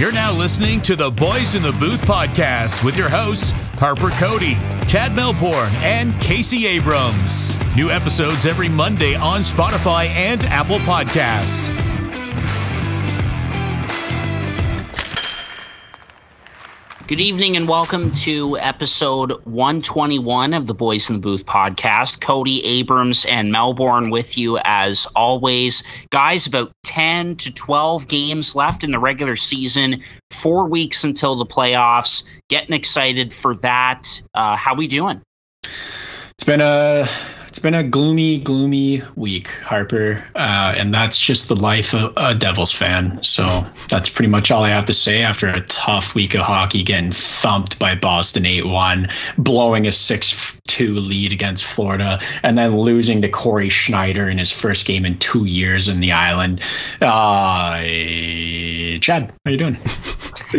You're now listening to the Boys in the Booth podcast with your hosts, Harper Cody, Chad Melbourne, and Casey Abrams. New episodes every Monday on Spotify and Apple Podcasts. Good evening and welcome to episode 121 of the Boys in the Booth podcast. Cody Abrams and Melbourne with you as always. Guys, about 10 to 12 games left in the regular season, four weeks until the playoffs. Getting excited for that. Uh, how we doing? It's been a it's been a gloomy, gloomy week, Harper, uh, and that's just the life of a Devils fan. So that's pretty much all I have to say after a tough week of hockey, getting thumped by Boston eight one, blowing a six two lead against Florida, and then losing to Cory Schneider in his first game in two years in the island. Uh, Chad, how you doing?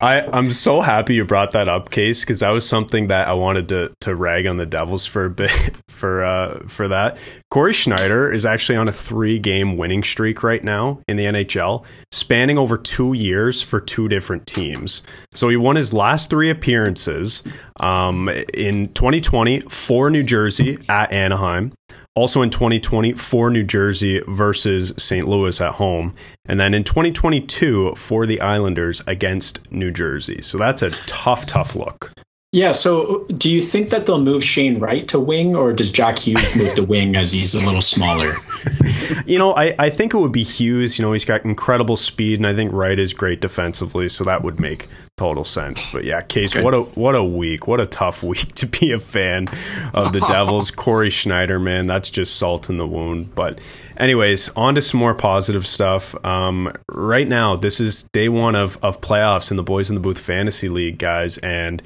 I I'm so happy you brought that up, Case, because that was something that I wanted to to rag on the Devils for a bit for uh for that. Cory Schneider is actually on a three game winning streak right now in the NHL, spanning over two years for two different teams. So he won his last three appearances um, in 2020 for New Jersey at Anaheim. Also in 2020 for New Jersey versus St. Louis at home. And then in 2022 for the Islanders against New Jersey. So that's a tough, tough look. Yeah. So, do you think that they'll move Shane Wright to wing, or does Jack Hughes move to wing as he's a little smaller? you know, I, I think it would be Hughes. You know, he's got incredible speed, and I think Wright is great defensively, so that would make total sense. But yeah, Case, okay. what a what a week, what a tough week to be a fan of the Devils. Cory Schneider, man, that's just salt in the wound. But anyways, on to some more positive stuff. Um, right now, this is day one of of playoffs in the Boys in the Booth Fantasy League, guys, and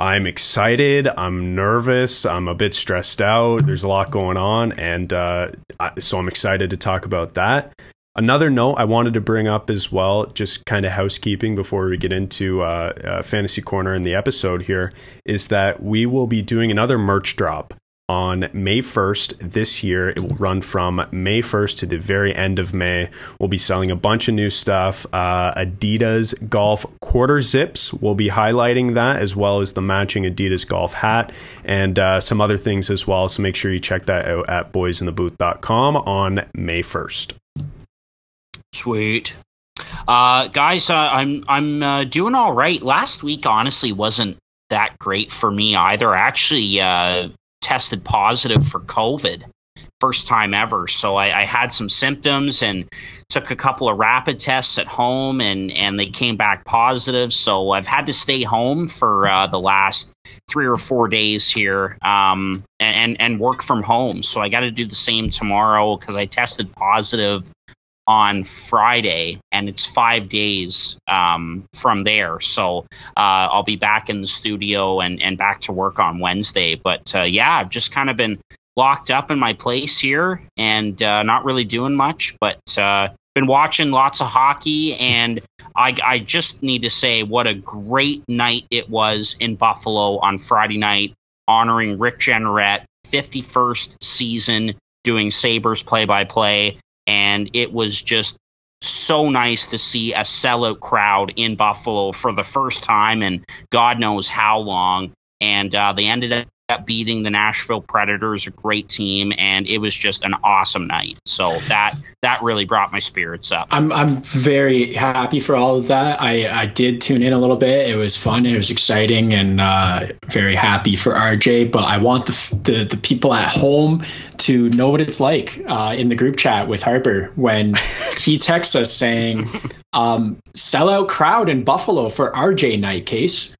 I'm excited. I'm nervous. I'm a bit stressed out. There's a lot going on, and uh, I, so I'm excited to talk about that. Another note I wanted to bring up as well, just kind of housekeeping before we get into uh, uh, Fantasy Corner in the episode here, is that we will be doing another merch drop on May 1st this year. It will run from May 1st to the very end of May. We'll be selling a bunch of new stuff. Uh, Adidas golf quarter zips. We'll be highlighting that as well as the matching Adidas golf hat and uh, some other things as well. So make sure you check that out at boysinthebooth.com on May 1st. Sweet. Uh, guys, uh, I'm I'm uh, doing all right. Last week, honestly, wasn't that great for me either. Actually, uh, tested positive for COVID, first time ever. So I, I, had some symptoms and took a couple of rapid tests at home, and and they came back positive. So I've had to stay home for uh, the last three or four days here, um, and, and and work from home. So I got to do the same tomorrow because I tested positive on Friday, and it's five days um, from there. So uh, I'll be back in the studio and, and back to work on Wednesday. But uh, yeah, I've just kind of been locked up in my place here and uh, not really doing much, but uh, been watching lots of hockey. And I, I just need to say what a great night it was in Buffalo on Friday night, honoring Rick Jeanneret, 51st season doing Sabres play by play and it was just so nice to see a sellout crowd in Buffalo for the first time and God knows how long. And uh, they ended up beating the Nashville Predators, a great team, and it was just an awesome night. So that that really brought my spirits up. I'm I'm very happy for all of that. I I did tune in a little bit. It was fun. It was exciting, and uh, very happy for RJ. But I want the the, the people at home to know what it's like uh, in the group chat with Harper when he texts us saying, um, "Sellout crowd in Buffalo for RJ night case."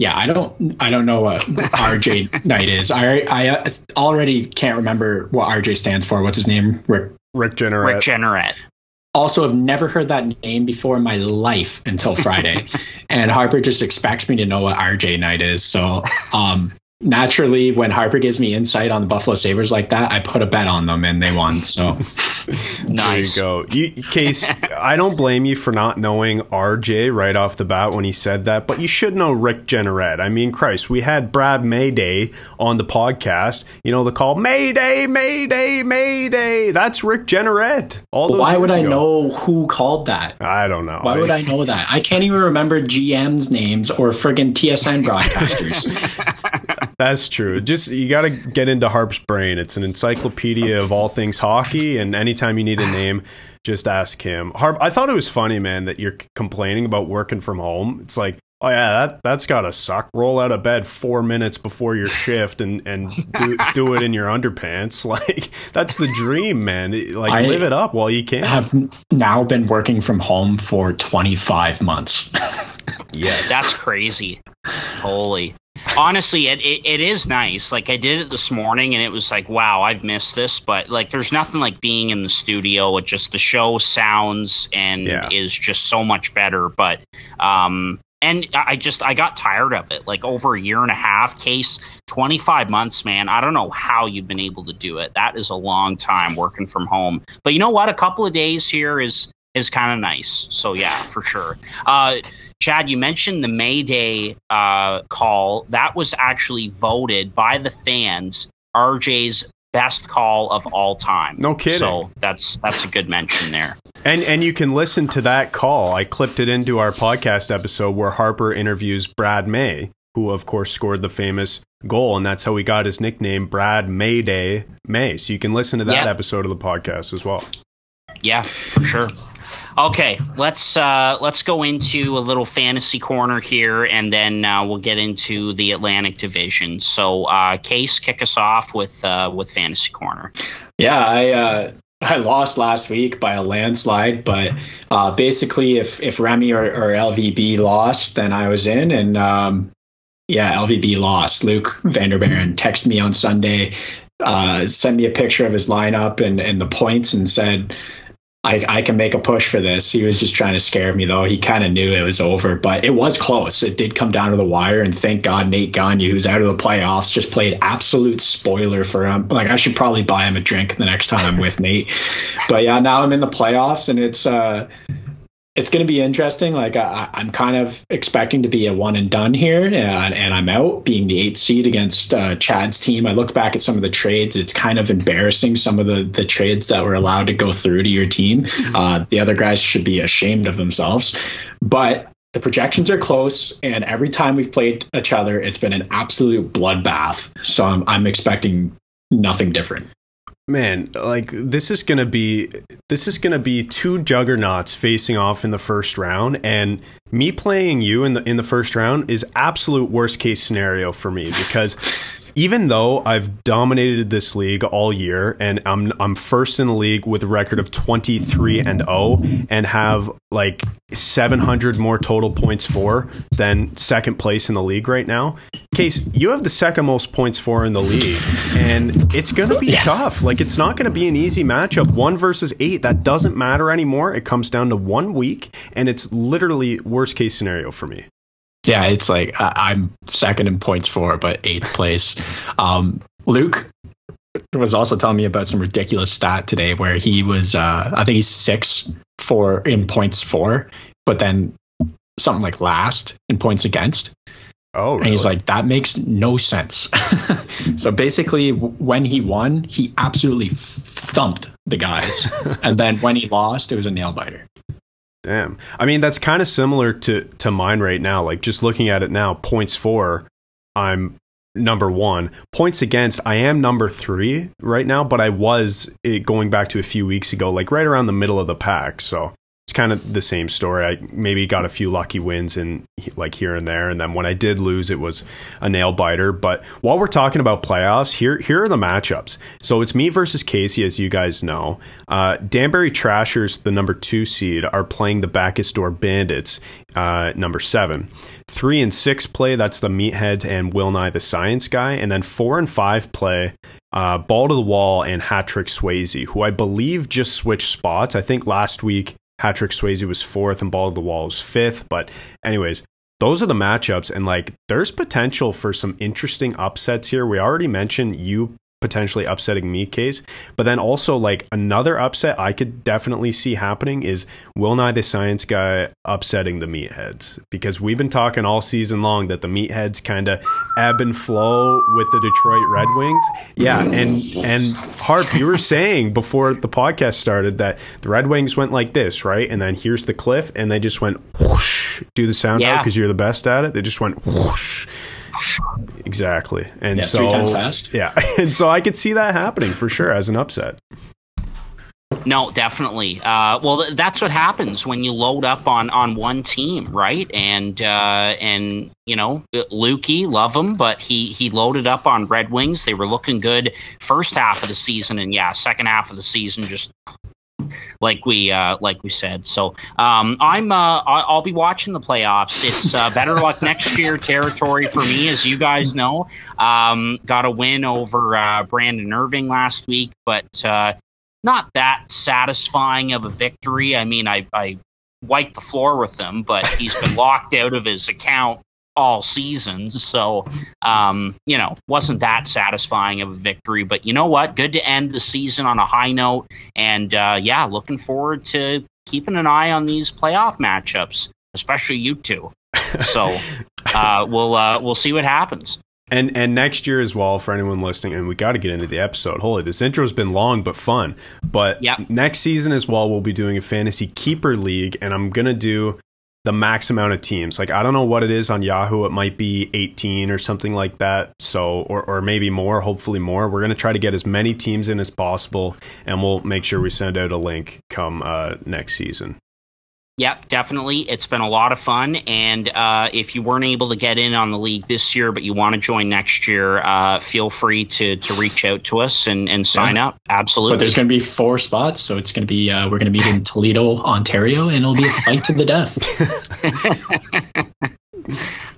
Yeah, I don't, I don't know what RJ Knight is. I, I already can't remember what RJ stands for. What's his name? Rick. Rick Jeanneret. Rick Jeanneret. Also, have never heard that name before in my life until Friday, and Harper just expects me to know what RJ Knight is. So, um, naturally, when Harper gives me insight on the Buffalo Sabres like that, I put a bet on them and they won. So nice. There you go. You, Case, I don't blame you for not knowing RJ right off the bat when he said that, but you should know Rick Jeanneret. I mean, Christ, we had Brad Mayday on the podcast. You know the call Mayday, Mayday, Mayday. That's Rick Jeanneret. All those why would I know who called that? I don't know. Why would I know that? I can't even remember GM's names or friggin' TSN broadcasters. That's true. Just you got to get into Harp's brain. It's an encyclopedia of all things hockey, and anytime you need a name, just ask him. Harp, I thought it was funny, man, that you're complaining about working from home. It's like, oh yeah, that that's got to suck. Roll out of bed four minutes before your shift and and do, do it in your underpants. Like that's the dream, man. Like I live it up while you can. Have now been working from home for 25 months. yes, that's crazy. Holy honestly it, it, it is nice. Like i did it this morning and it was like wow i've missed this. But like there's nothing like being in the studio it just the show sounds and yeah. is just so much better. But um and i just i got tired of it. Like over a year and a half case 25 months man. I don't know how you've been able to do it. That is a long time working from home. But you know what? A couple of days here is is kind of nice. So yeah for sure. Uh Chad, you mentioned the May Day uh, call. That was actually voted by the fans RJ's best call of all time. No kidding. So that's that's a good mention there. And and you can listen to that call. I clipped it into our podcast episode where Harper interviews Brad May, who of course scored the famous goal, and that's how he got his nickname, Brad Mayday May. So you can listen to that episode of the podcast as well. Yeah, for sure. Okay, let's uh, let's go into a little fantasy corner here, and then uh, we'll get into the Atlantic Division. So, uh, Case, kick us off with uh, with fantasy corner. Yeah, I uh, I lost last week by a landslide, but uh, basically, if if Remy or, or LVB lost, then I was in, and um, yeah, LVB lost. Luke Vanderbeeren texted me on Sunday, uh, sent me a picture of his lineup and and the points, and said I, I can make a push for this. He was just trying to scare me, though. He kind of knew it was over, but it was close. It did come down to the wire, and thank God Nate Gagne, who's out of the playoffs, just played absolute spoiler for him. Like I should probably buy him a drink the next time I'm with Nate. But yeah, now I'm in the playoffs, and it's uh, it's going to be interesting. Like I, am kind of expecting to be a one and done here, and, and I'm out being the eighth seed against uh, Chad's team. I looked back at some of the trades. It's kind of embarrassing some of the the trades that were allowed to go through to your team. Uh, the other guys should be ashamed of themselves, but. The projections are close, and every time we've played each other, it's been an absolute bloodbath. So I'm, I'm expecting nothing different man like this is gonna be this is gonna be two juggernauts facing off in the first round and me playing you in the in the first round is absolute worst case scenario for me because even though I've dominated this league all year and I'm I'm first in the league with a record of 23 and 0 and have like 700 more total points for than second place in the league right now. Case, you have the second most points for in the league and it's going to be yeah. tough. Like it's not going to be an easy matchup. 1 versus 8, that doesn't matter anymore. It comes down to 1 week and it's literally worst case scenario for me. Yeah, it's like I'm second in points for, but eighth place. Um, Luke was also telling me about some ridiculous stat today where he was, uh, I think he's six for in points for, but then something like last in points against. Oh, really? and he's like, that makes no sense. so basically, when he won, he absolutely thumped the guys, and then when he lost, it was a nail biter. Damn. I mean, that's kind of similar to to mine right now. Like just looking at it now, points for, I'm number one. Points against, I am number three right now, but I was it, going back to a few weeks ago, like right around the middle of the pack. So it's kind of the same story. I maybe got a few lucky wins in like here and there, and then when I did lose, it was a nail biter. But while we're talking about playoffs, here here are the matchups. So it's me versus Casey, as you guys know. Uh, Danbury Trashers, the number two seed, are playing the Backus Door Bandits, uh, number seven. Three and six play. That's the Meatheads and Will Nye the Science Guy, and then four and five play. Uh, Ball to the Wall and Hattrick Swayze, who I believe just switched spots. I think last week Patrick Swayze was fourth and Ball to the Wall was fifth. But, anyways, those are the matchups. And like, there's potential for some interesting upsets here. We already mentioned you potentially upsetting me case. But then also like another upset I could definitely see happening is Will Nye the Science Guy upsetting the meatheads. Because we've been talking all season long that the meatheads kind of ebb and flow with the Detroit Red Wings. Yeah, and and Harp, you were saying before the podcast started that the Red Wings went like this, right? And then here's the cliff, and they just went whoosh. Do the sound yeah. out because you're the best at it. They just went whoosh Exactly. And yeah, so three times fast. Yeah. And so I could see that happening for sure as an upset. No, definitely. Uh, well, th- that's what happens when you load up on, on one team, right? And uh, and you know, Lukey, love him, but he he loaded up on Red Wings. They were looking good first half of the season, and yeah, second half of the season just like we uh, like we said. So um, I'm uh, I'll be watching the playoffs. It's uh, better luck next year territory for me, as you guys know. Um, got a win over uh, Brandon Irving last week, but uh, not that satisfying of a victory. I mean, I, I wiped the floor with him, but he's been locked out of his account all seasons. So, um, you know, wasn't that satisfying of a victory. But you know what? Good to end the season on a high note. And uh, yeah, looking forward to keeping an eye on these playoff matchups, especially you two. So uh, we'll uh, we'll see what happens. And and next year as well for anyone listening, and we got to get into the episode. Holy, this intro has been long but fun. But yep. next season as well, we'll be doing a fantasy keeper league, and I'm gonna do the max amount of teams. Like I don't know what it is on Yahoo. It might be 18 or something like that. So or or maybe more, hopefully more. We're going to try to get as many teams in as possible and we'll make sure we send out a link come uh, next season. Yep, definitely. It's been a lot of fun. And uh, if you weren't able to get in on the league this year, but you want to join next year, uh, feel free to to reach out to us and, and sign yeah. up. Absolutely. But there's going to be four spots, so it's going to be uh, we're going to meet in Toledo, Ontario, and it'll be a fight to the death.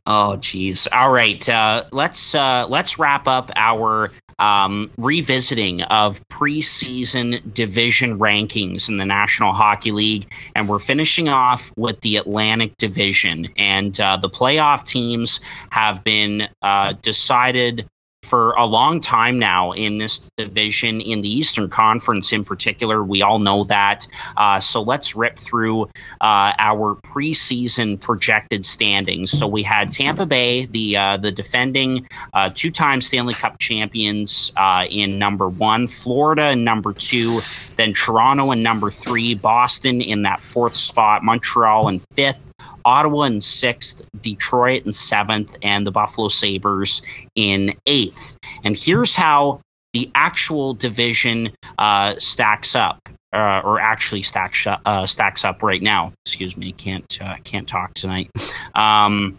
oh, geez. All right, uh, let's uh, let's wrap up our um, revisiting of preseason division rankings in the National Hockey League. And we're finishing off with the Atlantic Division. And uh, the playoff teams have been uh, decided for a long time now in this division, in the Eastern Conference in particular. We all know that. Uh, so let's rip through uh, our preseason projected standings. So we had Tampa Bay, the uh, the defending uh, two-time Stanley Cup champions, uh, in number one, Florida in number two, then Toronto in number three, Boston in that fourth spot, Montreal in fifth. Ottawa in sixth, Detroit in seventh, and the Buffalo Sabres in eighth. And here's how the actual division uh, stacks up. Uh, or actually stacks uh, stacks up right now. Excuse me, can't uh, can't talk tonight. Um,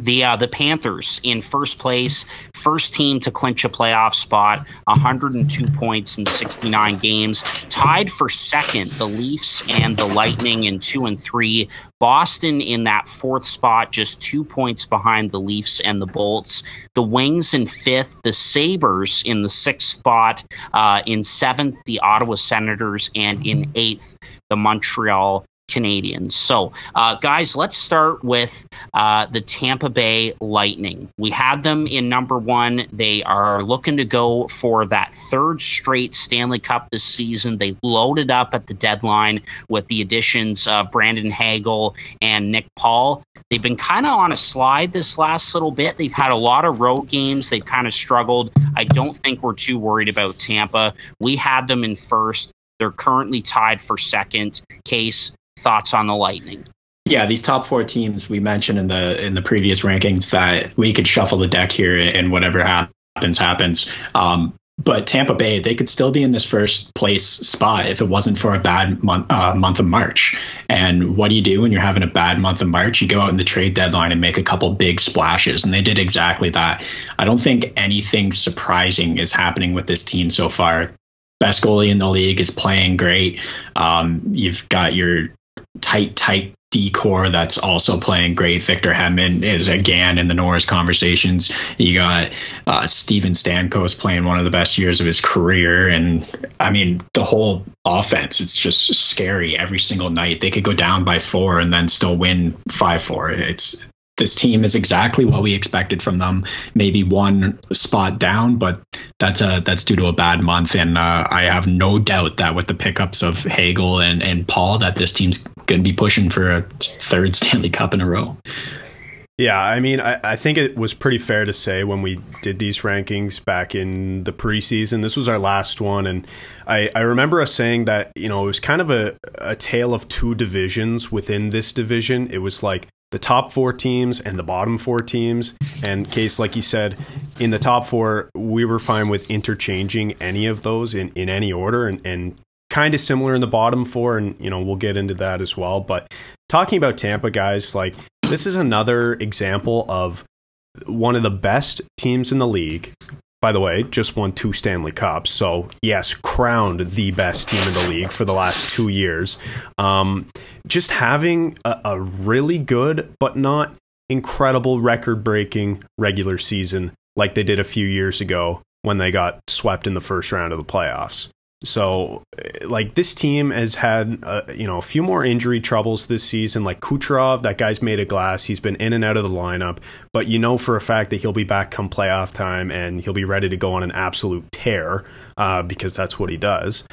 the uh, the Panthers in first place, first team to clinch a playoff spot, 102 points in 69 games. Tied for second, the Leafs and the Lightning in two and three. Boston in that fourth spot, just two points behind the Leafs and the Bolts. The Wings in fifth, the Sabres in the sixth spot. Uh, in seventh, the Ottawa Senators, and in eighth, the Montreal Canadiens. So, uh, guys, let's start with uh, the Tampa Bay Lightning. We had them in number one. They are looking to go for that third straight Stanley Cup this season. They loaded up at the deadline with the additions of Brandon Hagel and Nick Paul. They've been kind of on a slide this last little bit. They've had a lot of road games. They've kind of struggled. I don't think we're too worried about Tampa. We had them in first. They're currently tied for second. Case thoughts on the Lightning? Yeah, these top four teams we mentioned in the in the previous rankings that we could shuffle the deck here and whatever happens happens. Um, but Tampa Bay, they could still be in this first place spot if it wasn't for a bad month, uh, month of March. And what do you do when you're having a bad month of March? You go out in the trade deadline and make a couple big splashes, and they did exactly that. I don't think anything surprising is happening with this team so far. Best goalie in the league is playing great. Um, you've got your tight, tight decor that's also playing great. Victor Hedman is again in the Norris conversations. You got uh, Steven Stamkos playing one of the best years of his career, and I mean the whole offense. It's just scary every single night. They could go down by four and then still win five four. It's this team is exactly what we expected from them. Maybe one spot down, but that's a that's due to a bad month. And uh, I have no doubt that with the pickups of Hagel and and Paul, that this team's going to be pushing for a third Stanley Cup in a row. Yeah, I mean, I, I think it was pretty fair to say when we did these rankings back in the preseason. This was our last one, and I, I remember us saying that you know it was kind of a, a tale of two divisions within this division. It was like the top four teams and the bottom four teams. And case, like you said, in the top four, we were fine with interchanging any of those in, in any order and, and kind of similar in the bottom four. And, you know, we'll get into that as well. But talking about Tampa, guys, like this is another example of one of the best teams in the league by the way, just won two Stanley Cups. So, yes, crowned the best team in the league for the last two years. Um, just having a, a really good, but not incredible record breaking regular season like they did a few years ago when they got swept in the first round of the playoffs. So, like this team has had uh, you know a few more injury troubles this season. Like Kucherov, that guy's made of glass. He's been in and out of the lineup, but you know for a fact that he'll be back come playoff time and he'll be ready to go on an absolute tear uh, because that's what he does.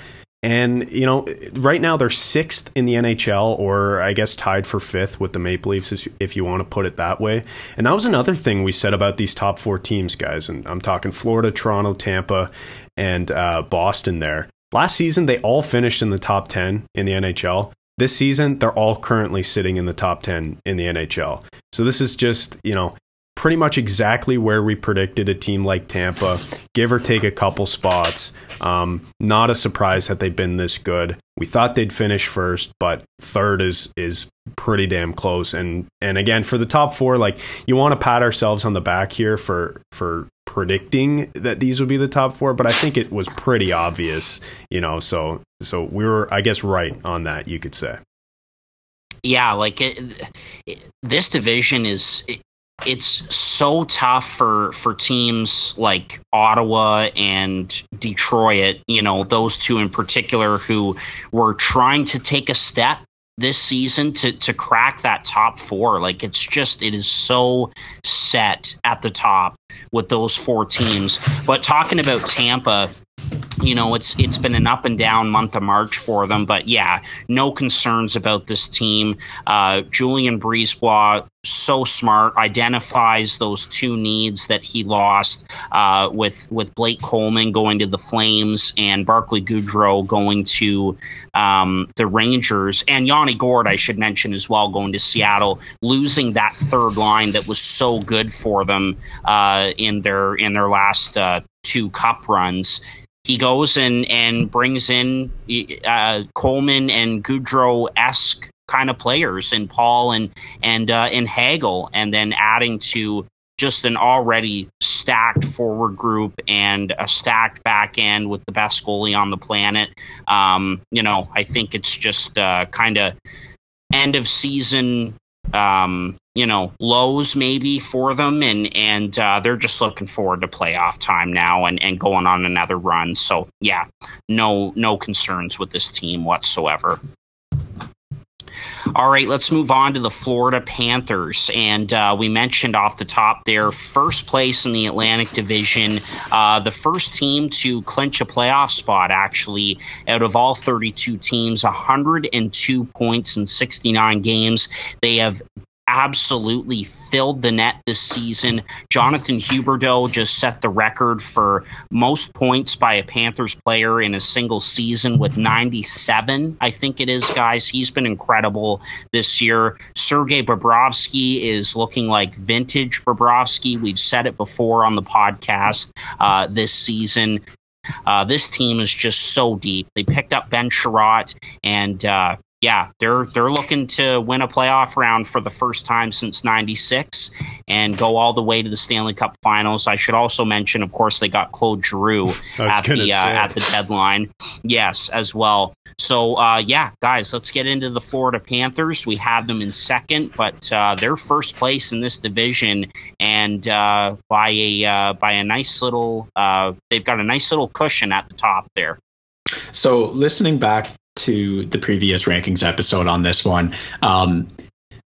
And, you know, right now they're sixth in the NHL, or I guess tied for fifth with the Maple Leafs, if you want to put it that way. And that was another thing we said about these top four teams, guys. And I'm talking Florida, Toronto, Tampa, and uh, Boston there. Last season, they all finished in the top 10 in the NHL. This season, they're all currently sitting in the top 10 in the NHL. So this is just, you know, pretty much exactly where we predicted a team like Tampa, give or take a couple spots. Um, not a surprise that they've been this good. We thought they'd finish first, but third is is pretty damn close. And and again, for the top four, like you want to pat ourselves on the back here for for predicting that these would be the top four, but I think it was pretty obvious, you know. So so we were, I guess, right on that. You could say. Yeah, like it, it, this division is it, it's so tough for for teams like Ottawa and Detroit, you know, those two in particular who were trying to take a step this season to to crack that top 4. Like it's just it is so set at the top with those four teams. But talking about Tampa, you know, it's it's been an up and down month of March for them, but yeah, no concerns about this team. Uh, Julien BriseBois, so smart, identifies those two needs that he lost uh, with with Blake Coleman going to the Flames and Barclay Goodrow going to um, the Rangers, and Yanni Gourde, I should mention as well, going to Seattle, losing that third line that was so good for them uh, in their in their last uh, two Cup runs he goes and and brings in uh, Coleman and Goodrow esque kind of players, and Paul and and uh, and Hagel, and then adding to just an already stacked forward group and a stacked back end with the best goalie on the planet. Um, you know, I think it's just uh, kind of end of season um, you know lows maybe for them. And and uh, they're just looking forward to playoff time now and and going on another run. So yeah no no concerns with this team whatsoever all right, let's move on to the Florida Panthers. And uh, we mentioned off the top there, first place in the Atlantic Division, uh, the first team to clinch a playoff spot, actually, out of all 32 teams, 102 points in 69 games. They have absolutely filled the net this season. Jonathan Huberdeau just set the record for most points by a Panthers player in a single season with 97, I think it is, guys. He's been incredible this year. Sergei Bobrovsky is looking like vintage Bobrovsky. We've said it before on the podcast uh, this season. Uh, this team is just so deep. They picked up Ben Chiarot and uh, yeah, they're they're looking to win a playoff round for the first time since '96 and go all the way to the Stanley Cup Finals. I should also mention, of course, they got Claude Giroux at the uh, at the deadline. Yes, as well. So uh, yeah, guys, let's get into the Florida Panthers. We had them in second, but uh, they're first place in this division, and uh, by a uh, by a nice little, uh, they've got a nice little cushion at the top there. So listening back to the previous rankings episode on this one. Um,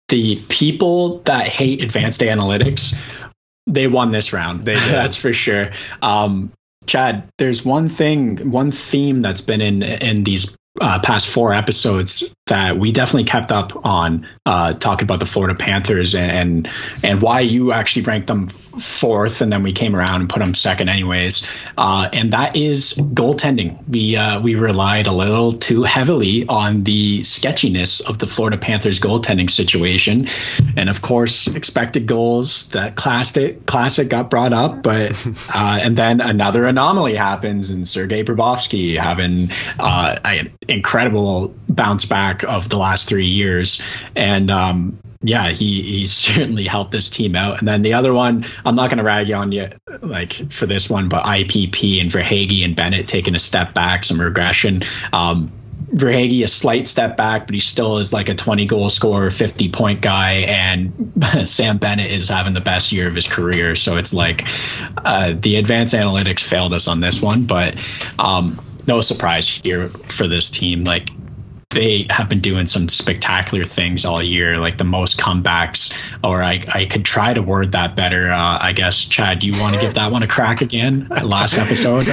the people that hate advanced analytics, they won this round. They did. That's for sure. Um, Chad, there's one thing, one theme that's been in in these uh, past four episodes that we definitely kept up on uh, talking about the Florida Panthers and, and, and why you actually ranked them fourth, and then we came around and put them second, anyways. Uh, and that is goaltending. We uh, we relied a little too heavily on the sketchiness of the Florida Panthers goaltending situation, and of course, expected goals. That classic classic got brought up, but uh, and then another anomaly happens, and Sergei Bobrovsky having uh, an incredible bounce back of the last three years, and um, yeah, he he certainly helped this team out. And then the other one, I'm not going to rag you on you like for this one, but IPP and Verhaeghe and Bennett taking a step back, some regression. Um, Verhaeghe a slight step back, but he still is like a 20 goal scorer, 50 point guy, and Sam Bennett is having the best year of his career. So it's like uh, the advanced analytics failed us on this one, but um, no surprise here for this team. Like they have been doing some spectacular things all year, like the most comebacks. Or I, I could try to word that better. Uh, I guess, Chad, do you want to give that one a crack again? Last episode,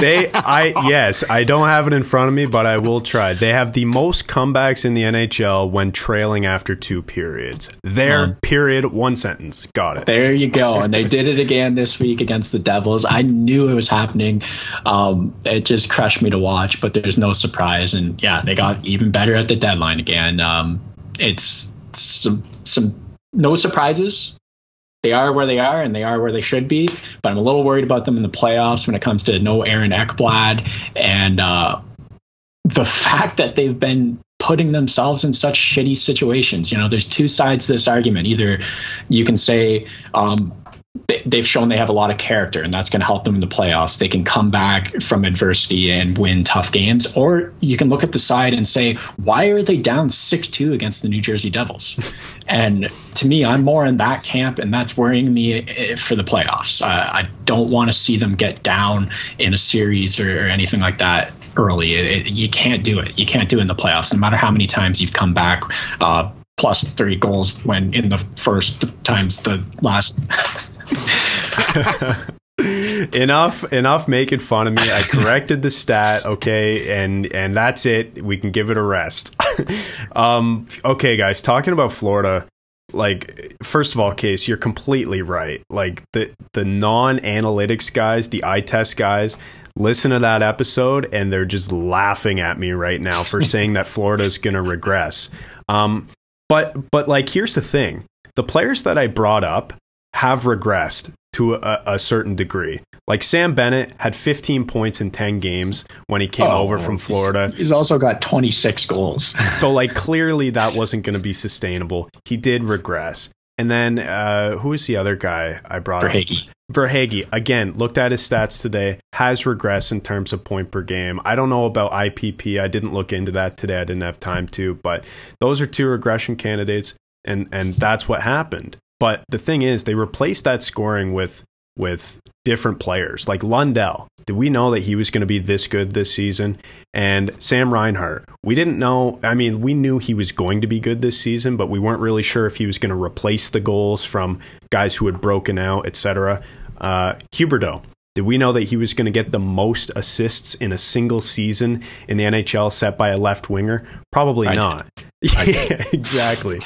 they, I yes, I don't have it in front of me, but I will try. They have the most comebacks in the NHL when trailing after two periods. There, um, period, one sentence. Got it. There you go. And they did it again this week against the Devils. I knew it was happening. Um, it just crushed me to watch, but there's no surprise. And yeah, they got even even better at the deadline again. Um, it's some some no surprises. They are where they are, and they are where they should be. But I'm a little worried about them in the playoffs when it comes to no Aaron Ekblad and uh, the fact that they've been putting themselves in such shitty situations. You know, there's two sides to this argument. Either you can say um, they've shown they have a lot of character and that's going to help them in the playoffs. They can come back from adversity and win tough games. Or you can look at the side and say, why are they down 6 2 against the New Jersey Devils? and to me, I'm more in that camp, and that's worrying me eh, for the playoffs. Uh, I don't want to see them get down in a series or, or anything like that early. It, it, you can't do it. You can't do it in the playoffs, no matter how many times you've come back. Uh, plus three goals when in the first times the last enough enough making fun of me. I corrected the stat okay and and that's it. We can give it a rest. Um okay guys talking about florida like first of all case you're completely right. Like the the non-analytics guys the eye test guys listen to that episode and they're just laughing at me right now for saying that florida's going to regress. Um but but like here's the thing. The players that i brought up have regressed to a, a, certain degree. Like Sam Bennett had 15 points in 10 games when he came oh, over from Florida. He's, he's, also got 26 goals. so like clearly that wasn't going to be sustainable. He did regress. And then uh, who was the other guy I brought Verhaeghe. up? Verhaeghe. Again, looked at his stats today. Has regressed in terms of point per game. I don't know about IPP. I didn't look into that today. I didn't have time to. But those are two regression candidates, and and that's what happened. But the thing is, they replaced that scoring with with different players like Lundell. Did we know that he was going to be this good this season? And Sam Reinhart. We didn't know. I mean, we knew he was going to be good this season, but we weren't really sure if he was going to replace the goals from guys who had broken out, etc. Uh, Huberdeau. Did we know that he was going to get the most assists in a single season in the NHL set by a left winger? Probably I not. yeah, exactly.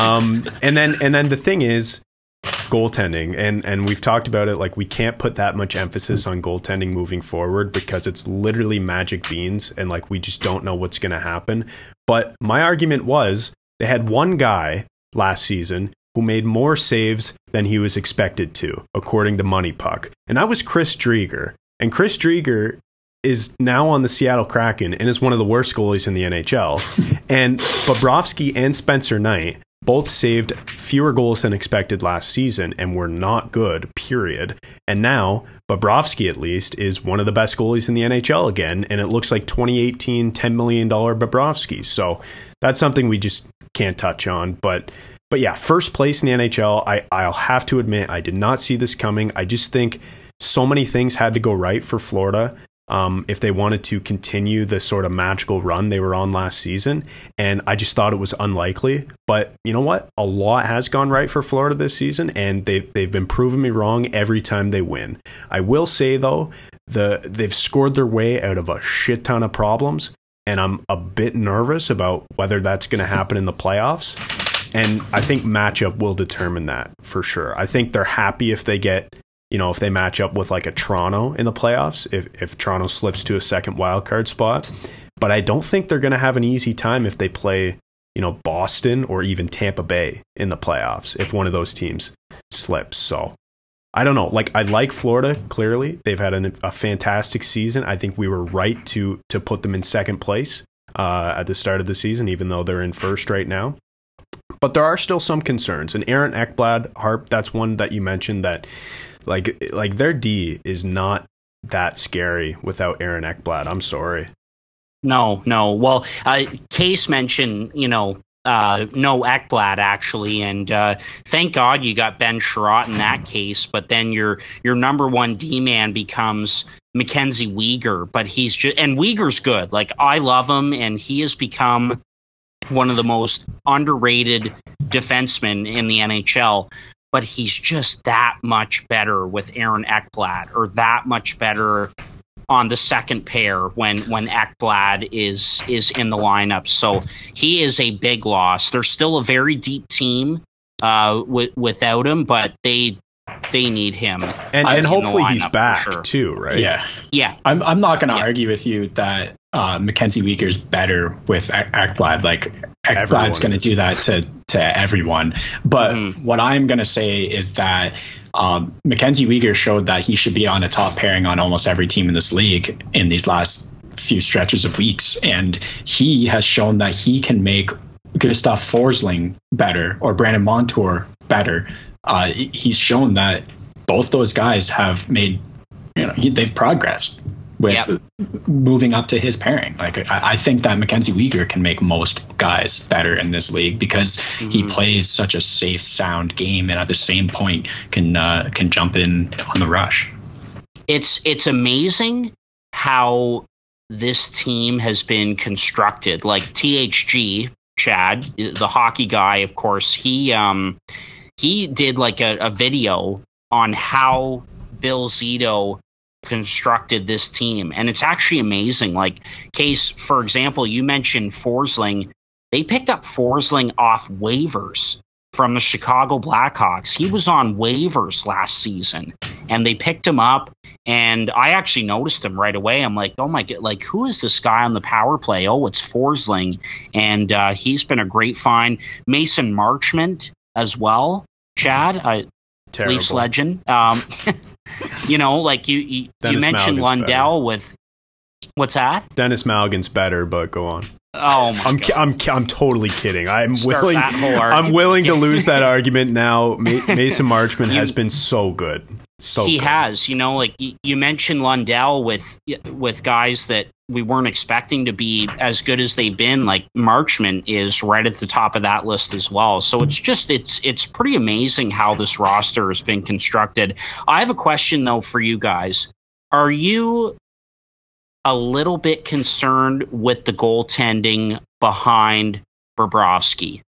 Um, and then and then the thing is goaltending and and we've talked about it like we can't put that much emphasis on goaltending moving forward because it's literally magic beans and like we just don't know what's going to happen. But my argument was they had one guy last season who made more saves than he was expected to, according to MoneyPuck. And that was Chris Driedger. And Chris Driedger is now on the Seattle Kraken and is one of the worst goalies in the NHL. and Bobrovsky and Spencer Knight both saved fewer goals than expected last season and were not good, period. And now, Bobrovsky at least is one of the best goalies in the NHL again, and it looks like 2018 $10 million Bobrovsky. So that's something we just can't touch on. But but yeah, first place in the NHL. I, I'll have to admit, I did not see this coming. I just think so many things had to go right for Florida um, if they wanted to continue the sort of magical run they were on last season. And I just thought it was unlikely. But you know what? A lot has gone right for Florida this season, and they've they've been proving me wrong every time they win. I will say though, the they've scored their way out of a shit ton of problems, and I'm a bit nervous about whether that's going to happen in the playoffs. And I think matchup will determine that for sure. I think they're happy if they get you know, if they match up with like a Toronto in the playoffs, if, if Toronto slips to a second wild card spot. But I don't think they're going to have an easy time if they play, you know, Boston or even Tampa Bay in the playoffs, if one of those teams slips. So I don't know. Like, I like Florida, clearly. They've had an, a fantastic season. I think we were right to, to put them in second place uh, at the start of the season, even though they're in first right now. But there are still some concerns. And Aaron Ekblad, Harp, that's one that you mentioned that like like their D is not that scary without Aaron Ekblad. I'm sorry. No, no. Well, uh, Case mentioned, you know, uh, no Ekblad actually, and uh, thank God you got Ben Chiarot in that case. But then your your number one D man becomes Mackenzie Weegar, but he's just and Weegar's good. Like I love him, and he has become one of the most underrated defensemen in the NHL but he's just that much better with Aaron Ekblad or that much better on the second pair when when Ekblad is is in the lineup. So he is a big loss. They're still a very deep team uh, w- without him, but they they need him. And, and hopefully he's back sure. too, right? Yeah, yeah. I'm I'm not going to yeah. argue with you that uh, Mackenzie Weegar's better with Ekblad. Like Ekblad's going to do that to to everyone. But mm-hmm. what I'm going to say is that um, Mackenzie Weegar showed that he should be on a top pairing on almost every team in this league in these last few stretches of weeks, and he has shown that he can make Gustav Forsling better or Brandon Montour better. Uh, he's shown that both those guys have made you know he, they've progressed with yep. moving up to his pairing. Like I, I, think that Mackenzie Weegar can make most guys better in this league because mm-hmm. he plays such a safe, sound game, and at the same point can uh, can jump in on the rush. It's it's amazing how this team has been constructed. Like THG Chad, the hockey guy, of course, he um he did like a, a video on how Bill Zito constructed this team. And it's actually amazing. Like, case, for example, you mentioned Forsling. They picked up Forsling off waivers from the Chicago Blackhawks. He was on waivers last season and they picked him up. And I actually noticed him right away. I'm like, oh my god, like who is this guy on the power play? Oh, it's Forsling, and uh, he's been a great find. Mason Marchment as well. Chad, uh, Leafs legend. Um, you know, like you you, you mentioned Lundell better. with what's that? Denis Malgin's better, but go on. Oh I'm, I'm I'm totally kidding. I'm Start willing I'm willing to lose that argument now. Mason Marchment you, has been so good. So he good. has, you know, like you mentioned Lundell with with guys that we weren't expecting to be as good as they've been. Like Marchment is right at the top of that list as well. So it's just it's it's pretty amazing how this roster has been constructed. I have a question though for you guys. Are you a little bit concerned with the goaltending behind Bobrovsky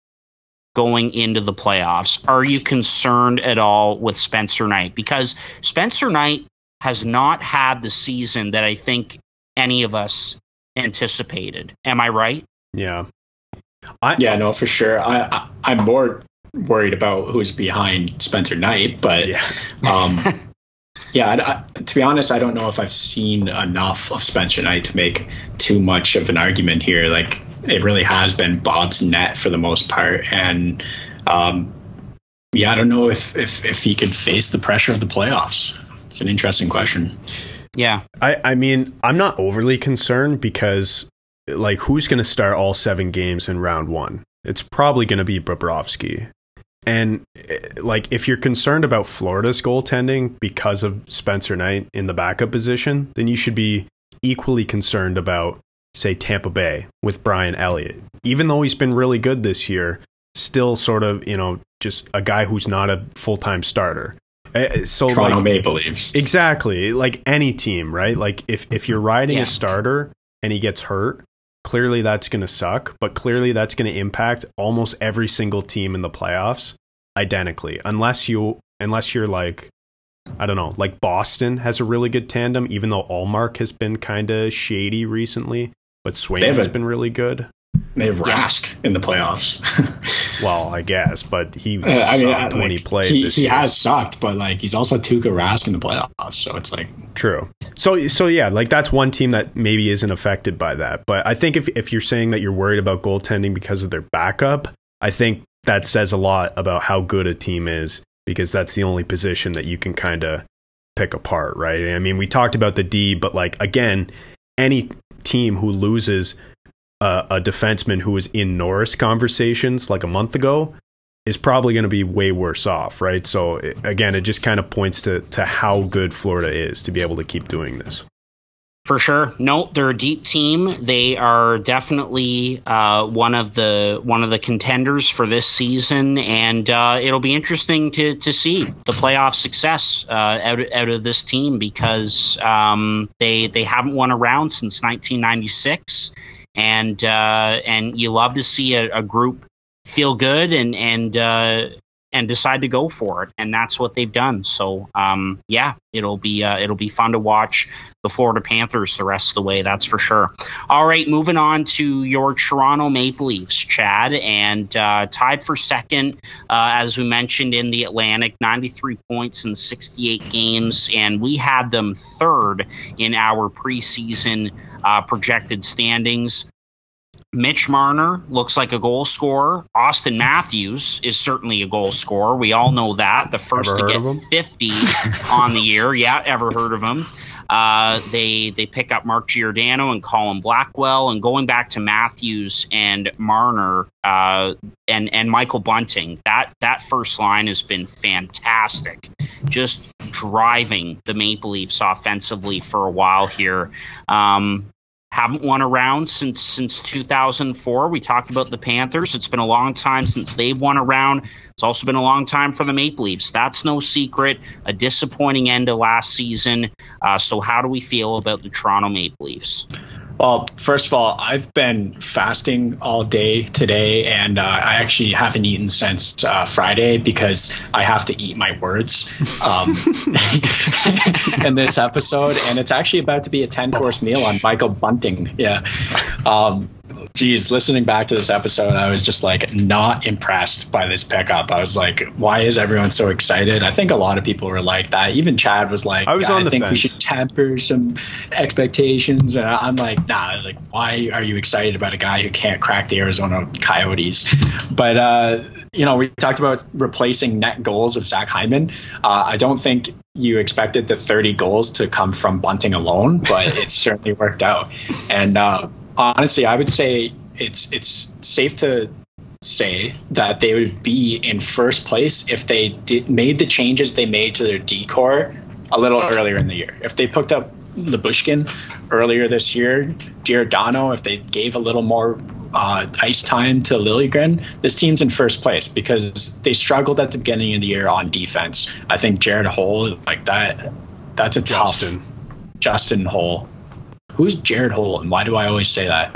going into the playoffs. Are you concerned at all with Spencer Knight? Because Spencer Knight has not had the season that I think any of us anticipated. Am I right? Yeah. I, yeah, no, for sure. I, I am more worried about who's behind Spencer Knight, but yeah. um, Yeah, I, I, to be honest, I don't know if I've seen enough of Spencer Knight to make too much of an argument here. Like it really has been Bob's net for the most part, and um, yeah, I don't know if, if if he could face the pressure of the playoffs. It's an interesting question. Yeah, I I mean I'm not overly concerned because like who's going to start all seven games in round one? It's probably going to be Bobrovsky. And eh, like, if you're concerned about Florida's goaltending because of Spencer Knight in the backup position, then you should be equally concerned about, say, Tampa Bay with Brian Elliott. Even though he's been really good this year, still sort of, you know, just a guy who's not a full time starter. Uh, so Toronto like, Maple Leafs. Exactly. Like any team, right? Like if if you're riding Yeah. a starter and he gets hurt, clearly that's going to suck, but clearly that's going to impact almost every single team in the playoffs identically. Unless you unless you're like I don't know, like Boston has a really good tandem even though Ullmark has been kind of shady recently, but Swain have has a- been really good. They have Rask in the playoffs. Well, I guess, but he Uh, I mean, sucked I- when he played he, this he has sucked, but like he's also Tuukka Rask in the playoffs, so it's like True. So so yeah, like that's one team that maybe isn't affected by that. But I think if if you're saying that you're worried about goaltending because of their backup, I think that says a lot about how good a team is because that's the only position that you can kind of pick apart, right? I mean, we talked about the D, but like again, any team who loses a, a defenseman who was in Norris conversations like a month ago is probably going to be way worse off, right? So it- again, it just kind of points to to how good Florida is to be able to keep doing this. For sure. No, they're a deep team. They are definitely uh, one of the one of the contenders for this season, and uh, it'll be interesting to to see the playoff success uh, out out of this team because um, they they haven't won a round since 1996, and uh, and you love to see a, a group feel good and and uh, and decide to go for it, and that's what they've done. So um, yeah, it'll be uh, it'll be fun to watch the Florida Panthers the rest of the way. That's for sure. All right, moving on to your Toronto Maple Leafs, Chad, and uh, tied for second, uh, as we mentioned in the Atlantic, 93 points in 68 games, and we had them third in our preseason uh, projected standings. Mitch Marner looks like a goal scorer. Auston Matthews is certainly a goal scorer. We all know that. The first Ever to get 50 on the year. Yeah, ever heard of him? Uh, they they pick up Mark Giordano and Colin Blackwell, and going back to Matthews and Marner uh, and and Michael Bunting. That that first line has been fantastic, just driving the Maple Leafs offensively for a while here. Um, haven't won a round since since 2004. We talked about the Panthers. It's been a long time since they've won a round. It's also been a long time for the Maple Leafs. That's no secret. A disappointing end to last season. Uh, so, how do we feel about the Toronto Maple Leafs? Well, first of all, I've been fasting all day today, and uh, I actually haven't eaten since uh, Friday because I have to eat my words um, in this episode. And it's actually about to be a 10 course meal on Michael Bunting. Yeah. Um, geez, listening back to this episode, I was just like not impressed by this pickup. I was like, why is everyone so excited? I think a lot of people were like that. Even Chad was like, I was on the think we should temper some expectations. And I'm like, nah, like, why are you excited about a guy who can't crack the Arizona Coyotes? But, uh, you know, we talked about replacing net goals of Zach Hyman. Uh, I don't think you expected the 30 goals to come from Bunting alone, but it certainly worked out. And uh, honestly, I would say it's it's safe to say that they would be in first place if they did made the changes they made to their D-corps a little earlier in the year. If they picked up Lyubushkin earlier this year, Giordano, if they gave a little more uh, ice time to Liljegren, this team's in first place because they struggled at the beginning of the year on defense. I think Jared Holl, like that, that's a Justin. tough Justin Holl. Who's Jared Holl, and why do I always say that?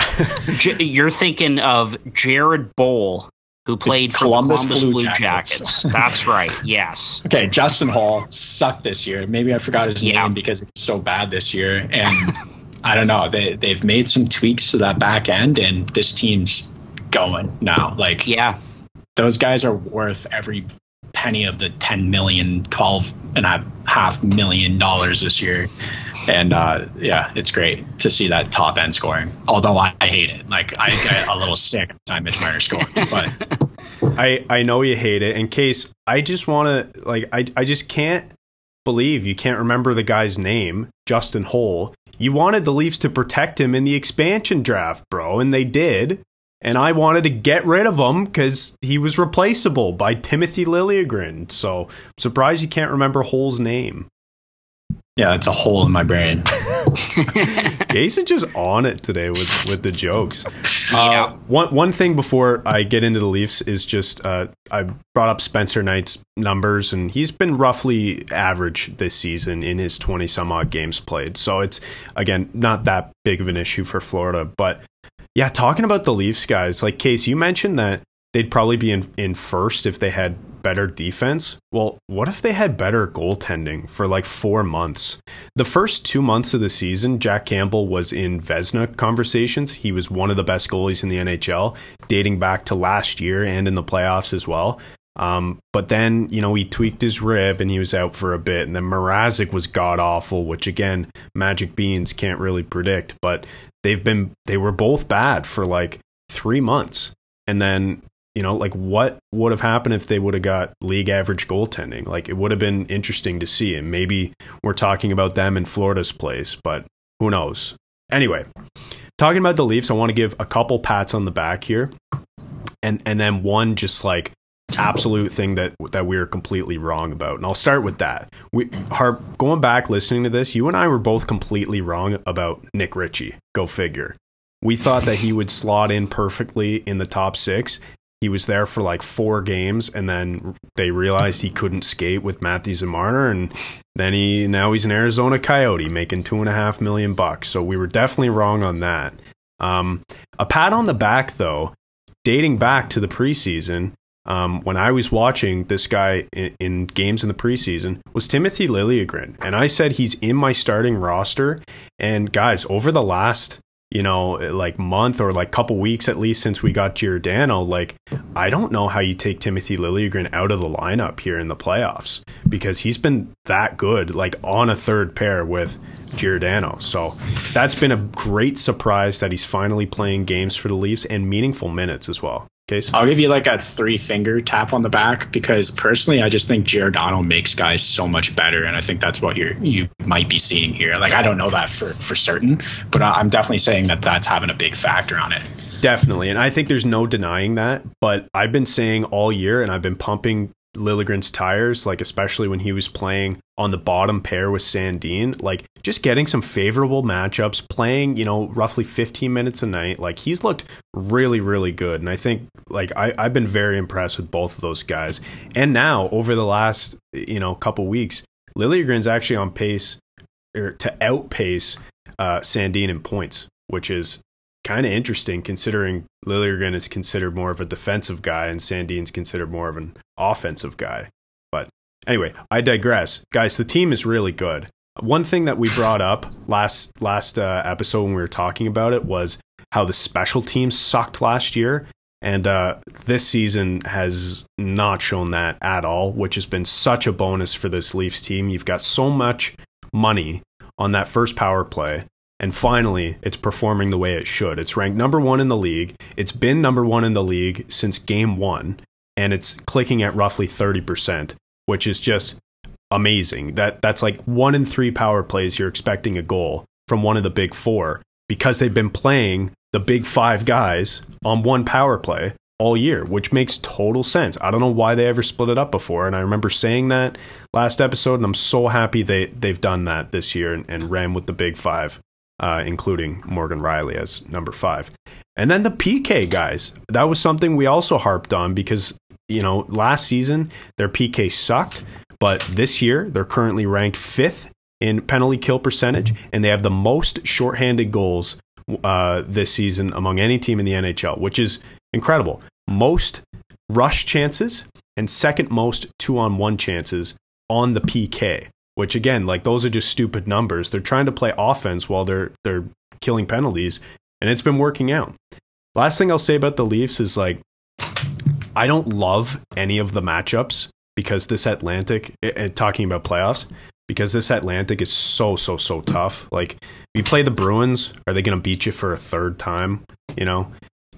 J- you're thinking of Jared Boll, who played for Columbus Columbus Blue Blue, Jackets. Jackets. That's right. Yes. Okay, Justin Holl sucked this year. Maybe I forgot his Yeah. name because it was so bad this year. And I don't know. They they've made some tweaks to that back end, and this team's going now. Like Yeah. those guys are worth every penny of the 10 million 12 and a half million dollars this year and uh, yeah it's great to see that top end scoring although i, I hate it like i get a little sick every time mitch Marner scores but I I know you hate it. In case I just want to like I I just can't believe you can't remember the guy's name, Justin Holl. You wanted the Leafs to protect him in the expansion draft, bro, and they did. And I wanted to get rid of him because he was replaceable by Timothy Liljegren. So I'm surprised you can't remember Holl's name. Yeah, it's a hole in my brain. Case is just on it today with with the jokes. Yeah. Uh, one one thing before I get into the Leafs is just uh, I brought up Spencer Knight's numbers, and he's been roughly average this season in his twenty some odd games played. So it's again not that big of an issue for Florida. But yeah, talking about the Leafs guys, like Case, you mentioned that they'd probably be in, in first if they had better defense. Well, what if they had better goaltending for like four months? The first two months of the season, Jack Campbell was in Vezina conversations. He was one of the best goalies in the NHL, dating back to last year and in the playoffs as well. Um, but then, you know, he tweaked his rib and he was out for a bit. And then Mrazek was god awful, which again, Magic Beans can't really predict. But they've been, they were both bad for like three months. And then you know, like what would have happened if they would have got league average goaltending? Like it would have been interesting to see. And maybe we're talking about them in Florida's place, but who knows? Anyway, talking about the Leafs, I want to give a couple pats on the back here. And and then one just like absolute thing that that we were completely wrong about. And I'll start with that. We are going back listening to this, you and I were both completely wrong about Nick Ritchie. Go figure. We thought that he would slot in perfectly in the top six, he was there for like four games and then they realized he couldn't skate with Matthews and Marner and then he now he's an Arizona Coyote making two and a half million bucks. So we were definitely wrong on that. Um, a pat on the back though, dating back to the preseason, um, when I was watching this guy in, in, games in the preseason was Timothy Liljegren, and I said he's in my starting roster. And guys, over the last you know, like month or like couple weeks at least since we got Giordano, like I don't know how you take Timothy Liljegren out of the lineup here in the playoffs because he's been that good, like on a third pair with Giordano. So that's been a great surprise that he's finally playing games for the Leafs and meaningful minutes as well. Case? I'll give you like a three finger tap on the back because personally, I just think Giordano makes guys so much better, and I think that's what you you might be seeing here. Like I don't know that for for certain, but I'm definitely saying that that's having a big factor on it. Definitely, and I think there's no denying that. But I've been saying all year, and I've been pumping Liljegren's tires, like especially when he was playing on the bottom pair with Sandin, like just getting some favorable matchups, playing, you know, roughly 15 minutes a night. Like he's looked really, really good. And I think like I, I've been very impressed with both of those guys. And now over the last, you know, couple weeks, Liljegren's actually on pace or to outpace uh, Sandin in points, which is kind of interesting considering Liljegren is considered more of a defensive guy and Sandin's considered more of an offensive guy. But anyway, I digress. Guys, the team is really good. One thing that we brought up last last uh, episode when we were talking about it was how the special teams sucked last year, and uh, this season has not shown that at all, which has been such a bonus for this Leafs team. You've got so much money on that first power play and finally, it's performing the way it should. It's ranked number one in the league. It's been number one in the league since game one, and it's clicking at roughly 30%, which is just amazing. That That's like one in three power plays you're expecting a goal from one of the big four because they've been playing the big five guys on one power play all year, which makes total sense. I don't know why they ever split it up before, and I remember saying that last episode, and I'm so happy they they've done that this year and, and ran with the big five uh, including Morgan Rielly as number five. And then the PK guys. That was something we also harped on because, you know, last season their PK sucked, but this year they're currently ranked fifth in penalty kill percentage, and they have the most shorthanded goals uh, this season among any team in the NHL, which is incredible. Most rush chances and second most two on one chances on the PK which again, like those are just stupid numbers. They're trying to play offense while they're they're killing penalties, and it's been working out. Last thing I'll say about the Leafs is like I don't love any of the matchups because this Atlantic, and talking about playoffs, because this Atlantic is so so so tough. Like you play the Bruins, are they going to beat you for a third time? You know,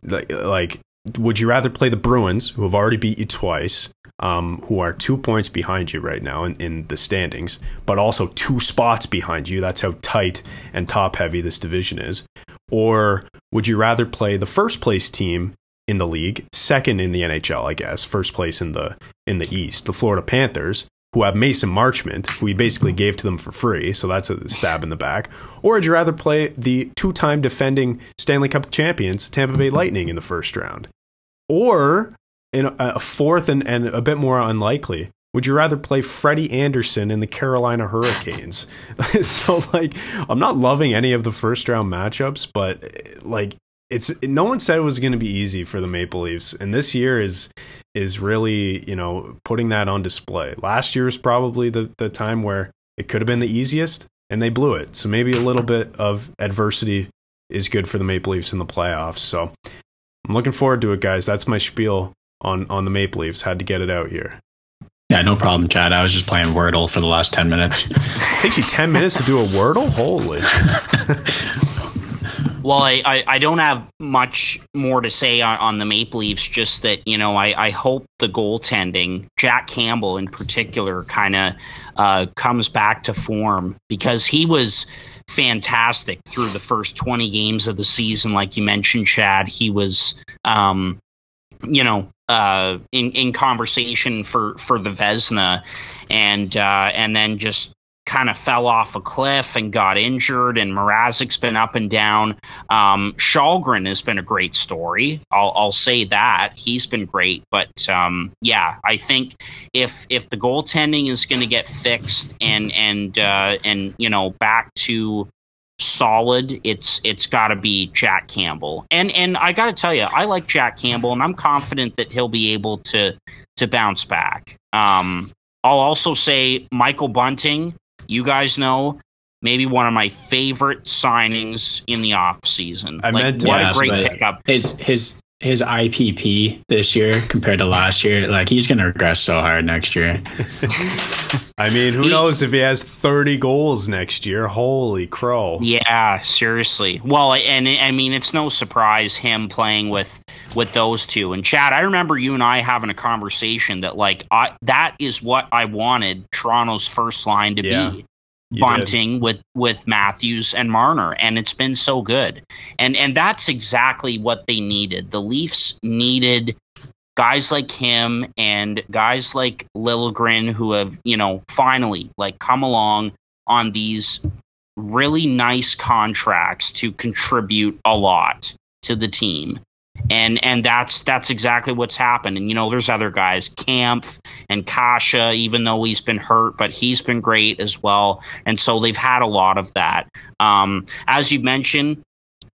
like would you rather play the Bruins, who have already beat you twice, um, who are two points behind you right now in, in the standings, but also two spots behind you. That's how tight and top heavy this division is. Or would you rather play the first place team in the league, second in the NHL, I guess, first place in the in the East, the Florida Panthers, who have Mason Marchment, who he basically gave to them for free, so that's a stab in the back? Or would you rather play the two time defending Stanley Cup champions, Tampa Bay Lightning, in the first round? Or in a fourth and, and a bit more unlikely, would you rather play Freddie Andersen in the Carolina Hurricanes? so, like, I'm not loving any of the first round matchups, but like, it's no one said it was going to be easy for the Maple Leafs, and this year is is really you know putting that on display. Last year was probably the the time where it could have been the easiest, and they blew it. So maybe a little bit of adversity is good for the Maple Leafs in the playoffs. So I'm looking forward to it, guys. That's my spiel on on the Maple Leafs. Had to get it out here. Yeah, no problem, Chad. I was just playing Wordle for the last ten minutes. it takes you ten minutes to do a Wordle. Holy. well, I, I, I, don't have much more to say on, on the Maple Leafs, just that, you know, I, I hope the goaltending, Jack Campbell in particular, kind of uh, comes back to form because he was fantastic through the first 20 games of the season. Like you mentioned, Chad, he was, um, you know, uh, in in conversation for for the Vezina and uh, and then just kind of fell off a cliff and got injured. And Mrazek's been up and down. Um, Källgren has been a great story. I'll, I'll say that he's been great. But um, yeah, I think if if the goaltending is going to get fixed and and uh, and you know back to solid, it's it's got to be Jack Campbell. And and I got to tell you, I like Jack Campbell, and I'm confident that he'll be able to to bounce back. Um, I'll also say Michael Bunting. You guys know maybe one of my favorite signings in the off season. I like, meant what a great pickup. His his his IPP this year compared to last year, like he's going to regress so hard next year. I mean, who he, knows if he has 30 goals next year? Holy crow. Yeah, seriously. Well, and I mean, it's no surprise him playing with with those two. And Chad, I remember you and I having a conversation that like I that is what I wanted Toronto's first line to yeah. be. You bunting did. with with Matthews and Marner, and it's been so good. And and that's exactly what they needed. The Leafs needed guys like him and guys like Liljegren who have you know finally like come along on these really nice contracts to contribute a lot to the team and and that's that's exactly what's happened. And you know, there's other guys, Kampf and Kase, even though he's been hurt, but he's been great as well. And so they've had a lot of that. Um, as you mentioned,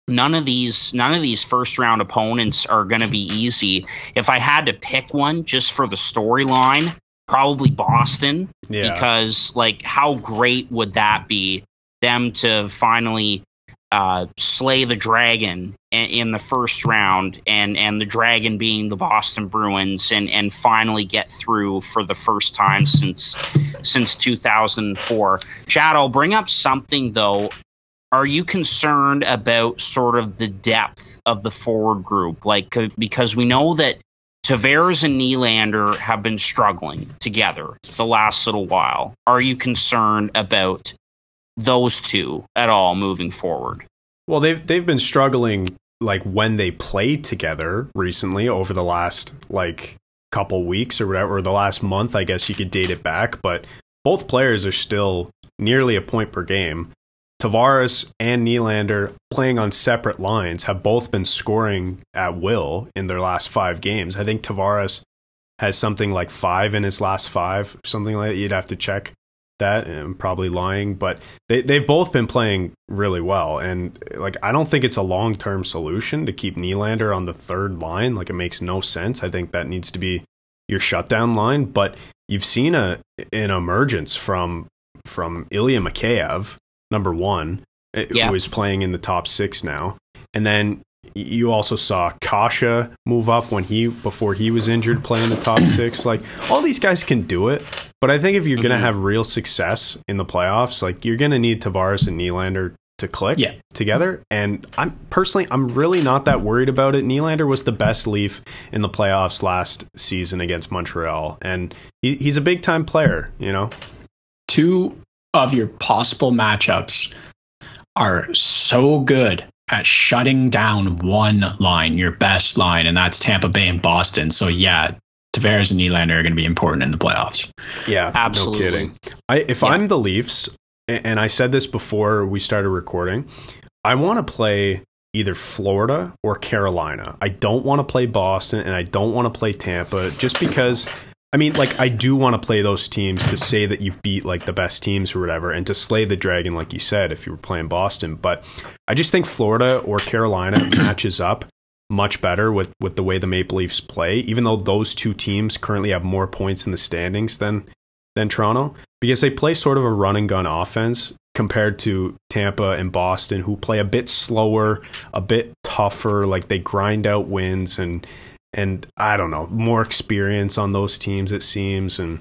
none of these none of these first round opponents are going to be easy. If I had to pick one just for the storyline, probably Boston, yeah. because like how great would that be? Them to finally uh, slay the dragon in, in, the first round, and and the dragon being the Boston Bruins, and and finally get through for the first time since since 2004. Chad, I'll bring up something though. Are you concerned about sort of the depth of the forward group, like because we know that Tavares and Nylander have been struggling together the last little while. Are you concerned about those two at all moving forward? Well, they've they've been struggling like when they played together recently over the last like couple weeks or whatever, or the last month, I guess you could date it back. But both players are still nearly a point per game. Tavares and Nylander playing on separate lines have both been scoring at will in their last five games. I think Tavares has something like five in his last five, something like that. You'd have to check that. I'm probably lying, but they they've both been playing really well. And like I don't think it's a long term solution to keep Nylander on the third line. Like it makes no sense. I think that needs to be your shutdown line. But you've seen a an emergence from from Ilya Mikheyev, number one, eh, yeah. who is playing in the top six now. And then you also saw Kase move up when he before he was injured playing the top six. Like all these guys can do it, but I think if you're mm-hmm. gonna have real success in the playoffs, like you're gonna need Tavares and Nylander to click yeah. together. And I'm personally, I'm really not that worried about it. Nylander was the best Leaf in the playoffs last season against Montreal, and he, he's a big time player. You know, two of your possible matchups are so good at shutting down one line, your best line, and that's Tampa Bay and Boston. So yeah, Tavares and Nylander are going to be important in the playoffs. Yeah, Absolutely. No kidding. I, if Yeah. I'm the Leafs, and I said this before we started recording, I want to play either Florida or Carolina. I don't want to play Boston and I don't want to play Tampa just because. I mean, like, I do want to play those teams to say that you've beat like the best teams or whatever, and to slay the dragon, like you said, if you were playing Boston. But I just think Florida or Carolina matches up much better with, with the way the Maple Leafs play, even though those two teams currently have more points in the standings than than Toronto because they play sort of a run and gun offense compared to Tampa and Boston, who play a bit slower, a bit tougher. Like they grind out wins and and I don't know more experience on those teams it seems and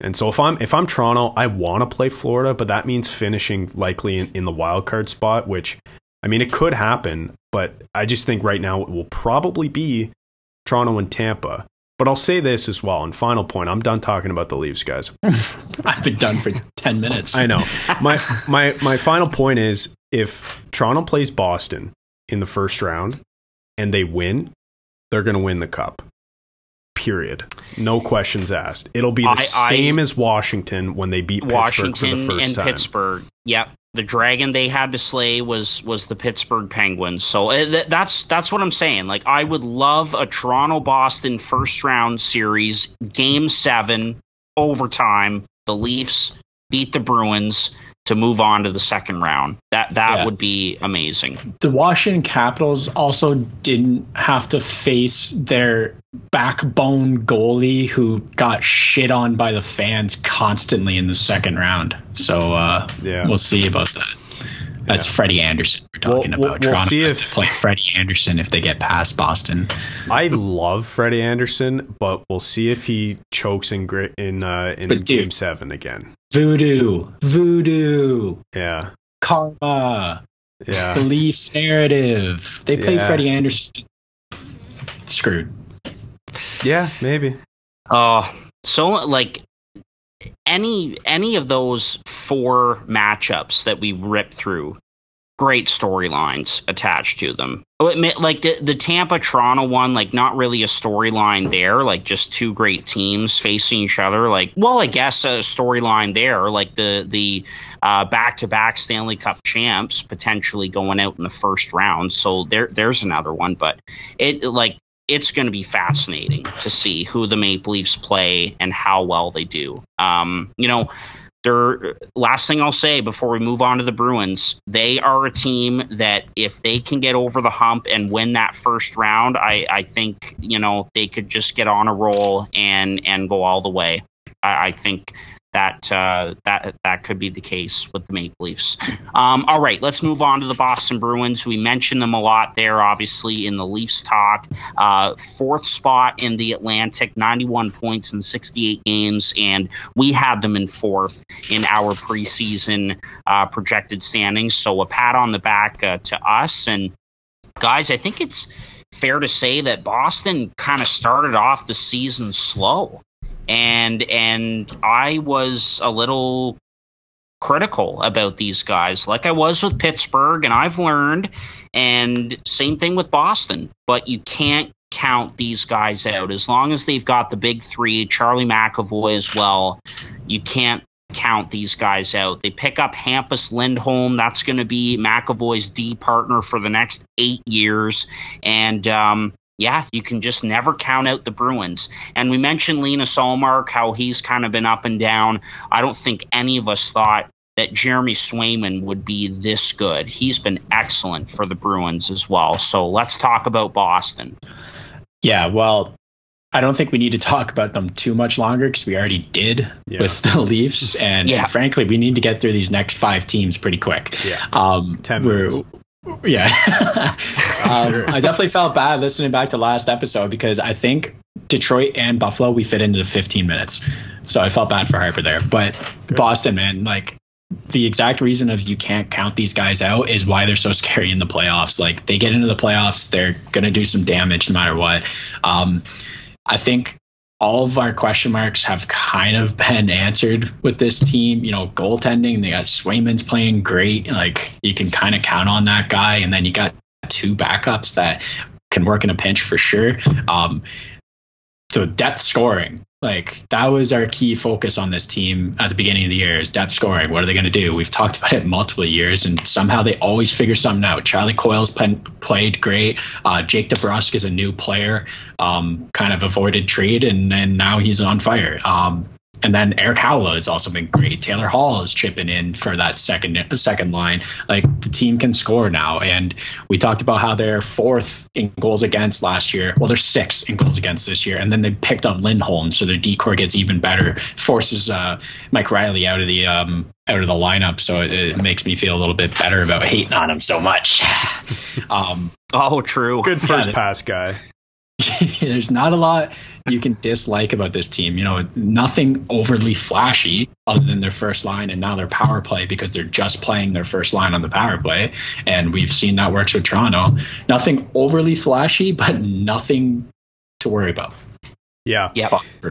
and so if I'm if I'm Toronto, I want to play Florida, but that means finishing likely in, in the wild card spot, which I mean it could happen, but I just think right now it will probably be Toronto and Tampa. But I'll say this as well. And final point, I'm done talking about the Leafs, guys. I've been done for 10 minutes. I know. My my my final point is if Toronto plays Boston in the first round and they win, they're going to win the cup. Period. No questions asked. It'll be the I- I- same as Washington when they beat Pittsburgh Washington for the first and time. Pittsburgh. Yep. The dragon they had to slay was was the Pittsburgh Penguins. So eh, th- that's that's what I'm saying. Like I would love a Toronto Boston first round series, game 7, overtime. The Leafs beat the Bruins to move on to the second round. That that Yeah. would be amazing. the Washington Capitals also didn't have to face their backbone goalie who got shit on by the fans constantly in the second round. So uh, Yeah. we'll see about that. That's Yeah. Freddie Andersen we're talking we'll- about. we'll Toronto see has if- to play Freddie Andersen if they get past Boston. I love Freddie Andersen, but we'll see if he chokes in gri- in uh, in But dude- game 7 again. Voodoo, voodoo, Yeah. karma, Yeah. beliefs narrative. They play Yeah. Freddie Andersen. Screwed. yeah, maybe. Oh, so like any any of those four matchups that we ripped through, great storylines attached to them. Oh, Like the the Tampa Toronto one, like not really a storyline there, like just two great teams facing each other. Like, well, I guess a storyline there, like the the back to back Stanley Cup champs potentially going out in the first round. So there there's another one, but it like it's going to be fascinating to see who the Maple Leafs play and how well they do. Um, you know, they're last thing I'll say before we move on to the Bruins, they are a team that if they can get over the hump and win that first round, I, I think you know they could just get on a roll and and go all the way. I, I think that uh, that that could be the case with the Maple Leafs. Um, all right, let's move on to the Boston Bruins. We mentioned them a lot there, obviously in the Leafs talk. Uh, fourth spot in the Atlantic, 91 points in 68 games, and we had them in fourth in our preseason uh, projected standings. So a pat on the back uh, to us. And guys, I think it's fair to say that Boston kind of started off the season slow and and I was a little critical about these guys. Like I was with Pittsburgh and I've learned and same thing with Boston but you can't count these guys out. As long as they've got the big 3 Charlie McAvoy as well you can't count these guys out. They pick up Hampus Lindholm. That's going to be McAvoy's D partner for the next 8 years. And um yeah, you can just never count out the Bruins. And we mentioned Linus Ullmark, how he's kind of been up and down. I don't think any of us thought that Jeremy Swayman would be this good. He's been excellent for the Bruins as well. So let's talk about Boston. Yeah, well, I don't think we need to talk about them too much longer because we already did Yeah. with the Leafs, and, Yeah. and frankly, we need to get through these next five teams pretty quick. Yeah. Um, 10 minutes. Yeah, um, I definitely felt bad listening back to last episode because I think Detroit and Buffalo we fit into the 15 minutes, so I felt bad for Harper there. But Boston, man, like the exact reason of you can't count these guys out is why they're so scary in the playoffs. Like they get into the playoffs, they're gonna do some damage no matter what. Um, I think all of our question marks have kind of been answered with this team. You know, goaltending, they got Swayman's playing great. Like you can kind of count on that guy. And then you got two backups that can work in a pinch for sure. Um, the depth scoring. Like that was our key focus on this team at the beginning of the year is depth scoring. What are they going to do? We've talked about it multiple years, and somehow they always figure something out. Charlie Coyle's pen, played great. Uh, Jake DeBrusk is a new player, um, kind of avoided trade, and, and now he's on fire. Um, and then Erik Haula has also been great. Taylor Hall is chipping in for that second second line. Like the team can score now, and we talked about how they're fourth in goals against last year. Well, they're sixth in goals against this year, and then they picked up Lindholm, so their D-corps gets even better. Forces uh, Mike Reilly out of the um, out of the lineup, so it, it, makes me feel a little bit better about hating on him so much. um, oh, true. Good first yeah, pass guy. there's not a lot you can dislike about this team. You know, nothing overly flashy other than their first line and now their power play because they're just playing their first line on the power play. And we've seen that works with Toronto. Nothing overly flashy, but nothing to worry about. Yeah. Yeah.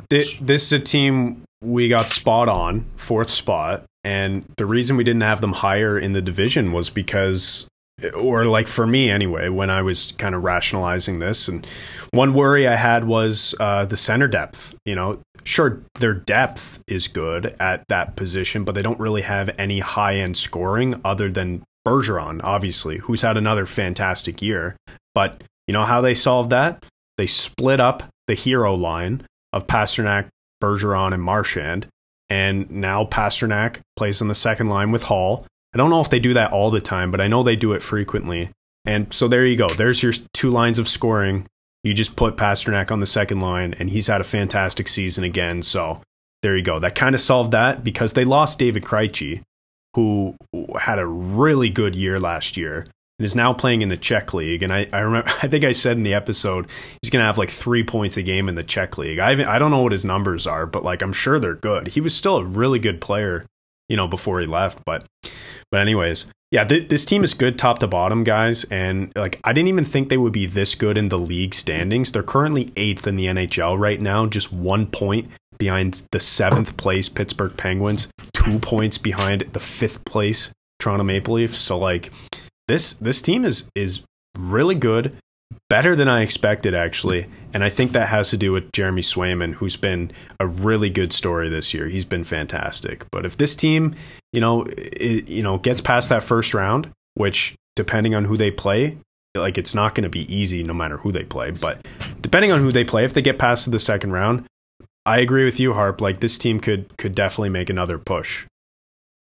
This is a team we got spot on, fourth spot. And the reason we didn't have them higher in the division was because or like for me anyway, when I was kind of rationalizing this. And one worry I had was uh, the center depth. You know, sure, their depth is good at that position, but they don't really have any high end scoring other than Bergeron, obviously, who's had another fantastic year. But you know how they solved that? They split up the hero line of Pastrnak, Bergeron, and Marchand. And now Pastrnak plays on the second line with Hall I don't know if they do that all the time, but I know they do it frequently. And so there you go. There's your two lines of scoring. You just put Pastrnak on the second line, and he's had a fantastic season again. So there you go. That kind of solved that because they lost David Krejci, who had a really good year last year and is now playing in the Czech league. And I, I remember, I think I said in the episode, he's going to have like three points a game in the Czech league. I, I don't know what his numbers are, but like I'm sure they're good. He was still a really good player, you know, before he left. But but anyways, yeah, th- this team is good top to bottom, guys, and like I didn't even think they would be this good in the league standings. They're currently eighth in the NHL right now, just one point behind the seventh place Pittsburgh Penguins, two points behind the fifth place Toronto Maple Leafs. So like this this team is is really good better than I expected, actually. And I think that has to do with Jeremy Swayman, who's been a really good story this year. He's been fantastic. But if this team, you know, it, you know, gets past that first round, which depending on who they play, like it's not going to be easy no matter who they play. But depending on who they play, if they get past the second round, I agree with you, Harp. Like this team could could definitely make another push.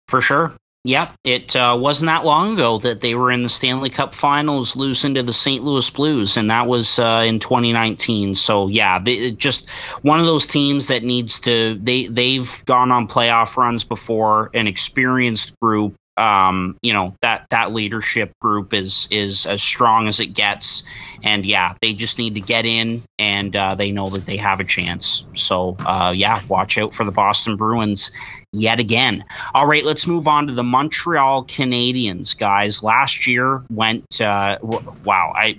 For sure. Yep, it uh, wasn't that long ago that they were in the Stanley Cup Finals, losing to the St. Louis Blues, and that was uh, in 2019. So yeah, they, just one of those teams that needs to. They they've gone on playoff runs before, an experienced group. Um, you know that that leadership group is is as strong as it gets, and yeah, they just need to get in, and uh, they know that they have a chance. So uh, yeah, watch out for the Boston Bruins yet again. All right, let's move on to the Montreal Canadiens, guys. Last year went uh, wow, I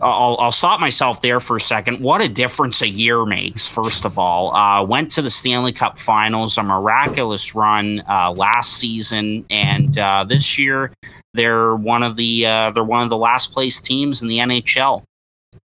I'll, I'll stop myself there for a second. What a difference a year makes, first of all. Uh, went to the Stanley Cup finals, a miraculous run uh, last season, and uh, this year they're one of the uh, they're one of the last place teams in the NHL.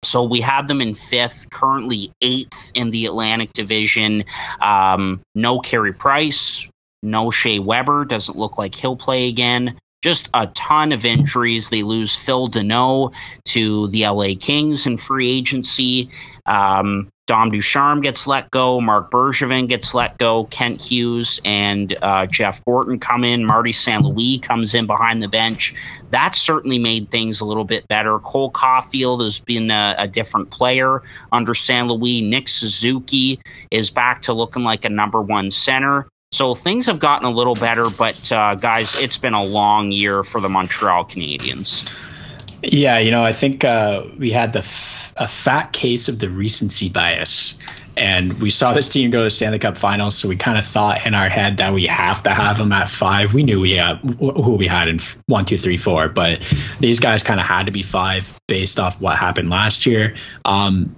So we had them in fifth, currently eighth in the Atlantic Division. Um, no Carey Price, no Shea Weber. Doesn't look like he'll play again. Just a ton of injuries. They lose Phil Danault to the LA Kings in free agency. Um, Dom Ducharme gets let go. Marc Bergevin gets let go. Kent Hughes and uh, Jeff Gorton come in. Marty St. Louis comes in behind the bench. That certainly made things a little bit better. Cole Caufield has been a, a different player under St. Louis. Nick Suzuki is back to looking like a number one center. So things have gotten a little better, but uh, guys, it's been a long year for the Montreal Canadiens. Yeah, you know, I think uh, we had the f- a fat case of the recency bias, and we saw this team go to Stanley Cup Finals, so we kind of thought in our head that we have to have them at five. We knew we had who we had in one, two, three, four, but these guys kind of had to be five based off what happened last year. Um,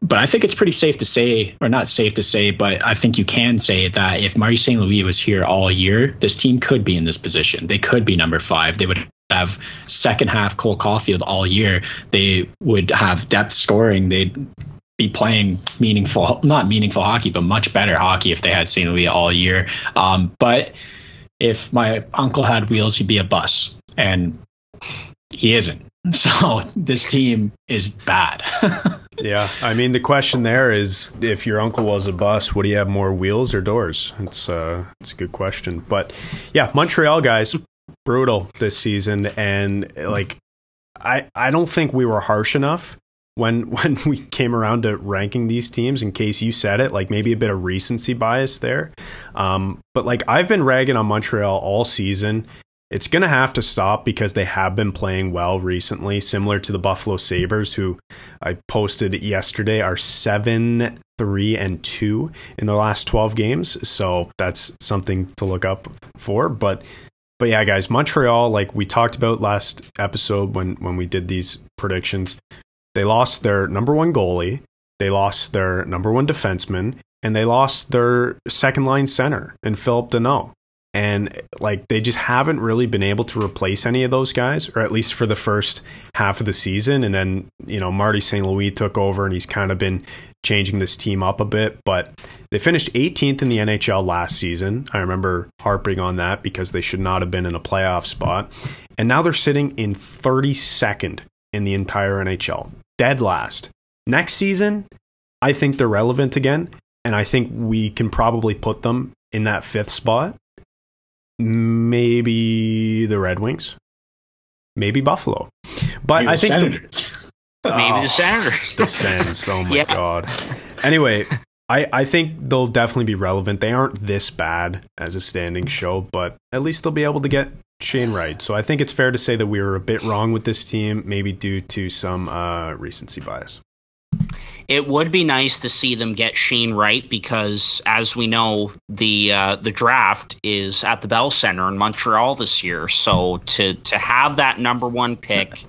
but I think it's pretty safe to say, or not safe to say, but I think you can say that if Marty St. Louis was here all year, this team could be in this position. They could be number five. They would have second half Cole Caufield all year. They would have depth scoring. They'd be playing meaningful, not meaningful hockey, but much better hockey if they had St. Louis all year. Um, but if my uncle had wheels, he'd be a bus, and he isn't. So this team is bad. yeah, I mean the question there is if your uncle was a bus, would he have more wheels or doors? It's uh, it's a good question. But yeah, Montreal guys, brutal this season, and like I I don't think we were harsh enough when when we came around to ranking these teams in case you said it like maybe a bit of recency bias there um, but like i've been ragging on montreal all season it's going to have to stop because they have been playing well recently similar to the buffalo sabres who i posted yesterday are 7 3 and 2 in the last 12 games so that's something to look up for but but yeah guys montreal like we talked about last episode when when we did these predictions they lost their number one goalie, they lost their number one defenseman, and they lost their second line center in Phillip Danault. And like they just haven't really been able to replace any of those guys, or at least for the first half of the season. And then, you know, Marty St. Louis took over and he's kind of been changing this team up a bit. But they finished 18th in the NHL last season. I remember harping on that because they should not have been in a playoff spot. And now they're sitting in 32nd in the entire NHL dead last. Next season, I think they're relevant again, and I think we can probably put them in that fifth spot. Maybe the Red Wings, maybe Buffalo, but maybe I think the, maybe the Senators. the Sens. Oh my yeah. god. Anyway, I, I think they'll definitely be relevant. They aren't this bad as a standing show, but at least they'll be able to get Shane Wright. So I think it's fair to say that we were a bit wrong with this team, maybe due to some uh, recency bias. It would be nice to see them get Shane Wright because, as we know, the uh, the draft is at the Bell Center in Montreal this year. So to to have that number one pick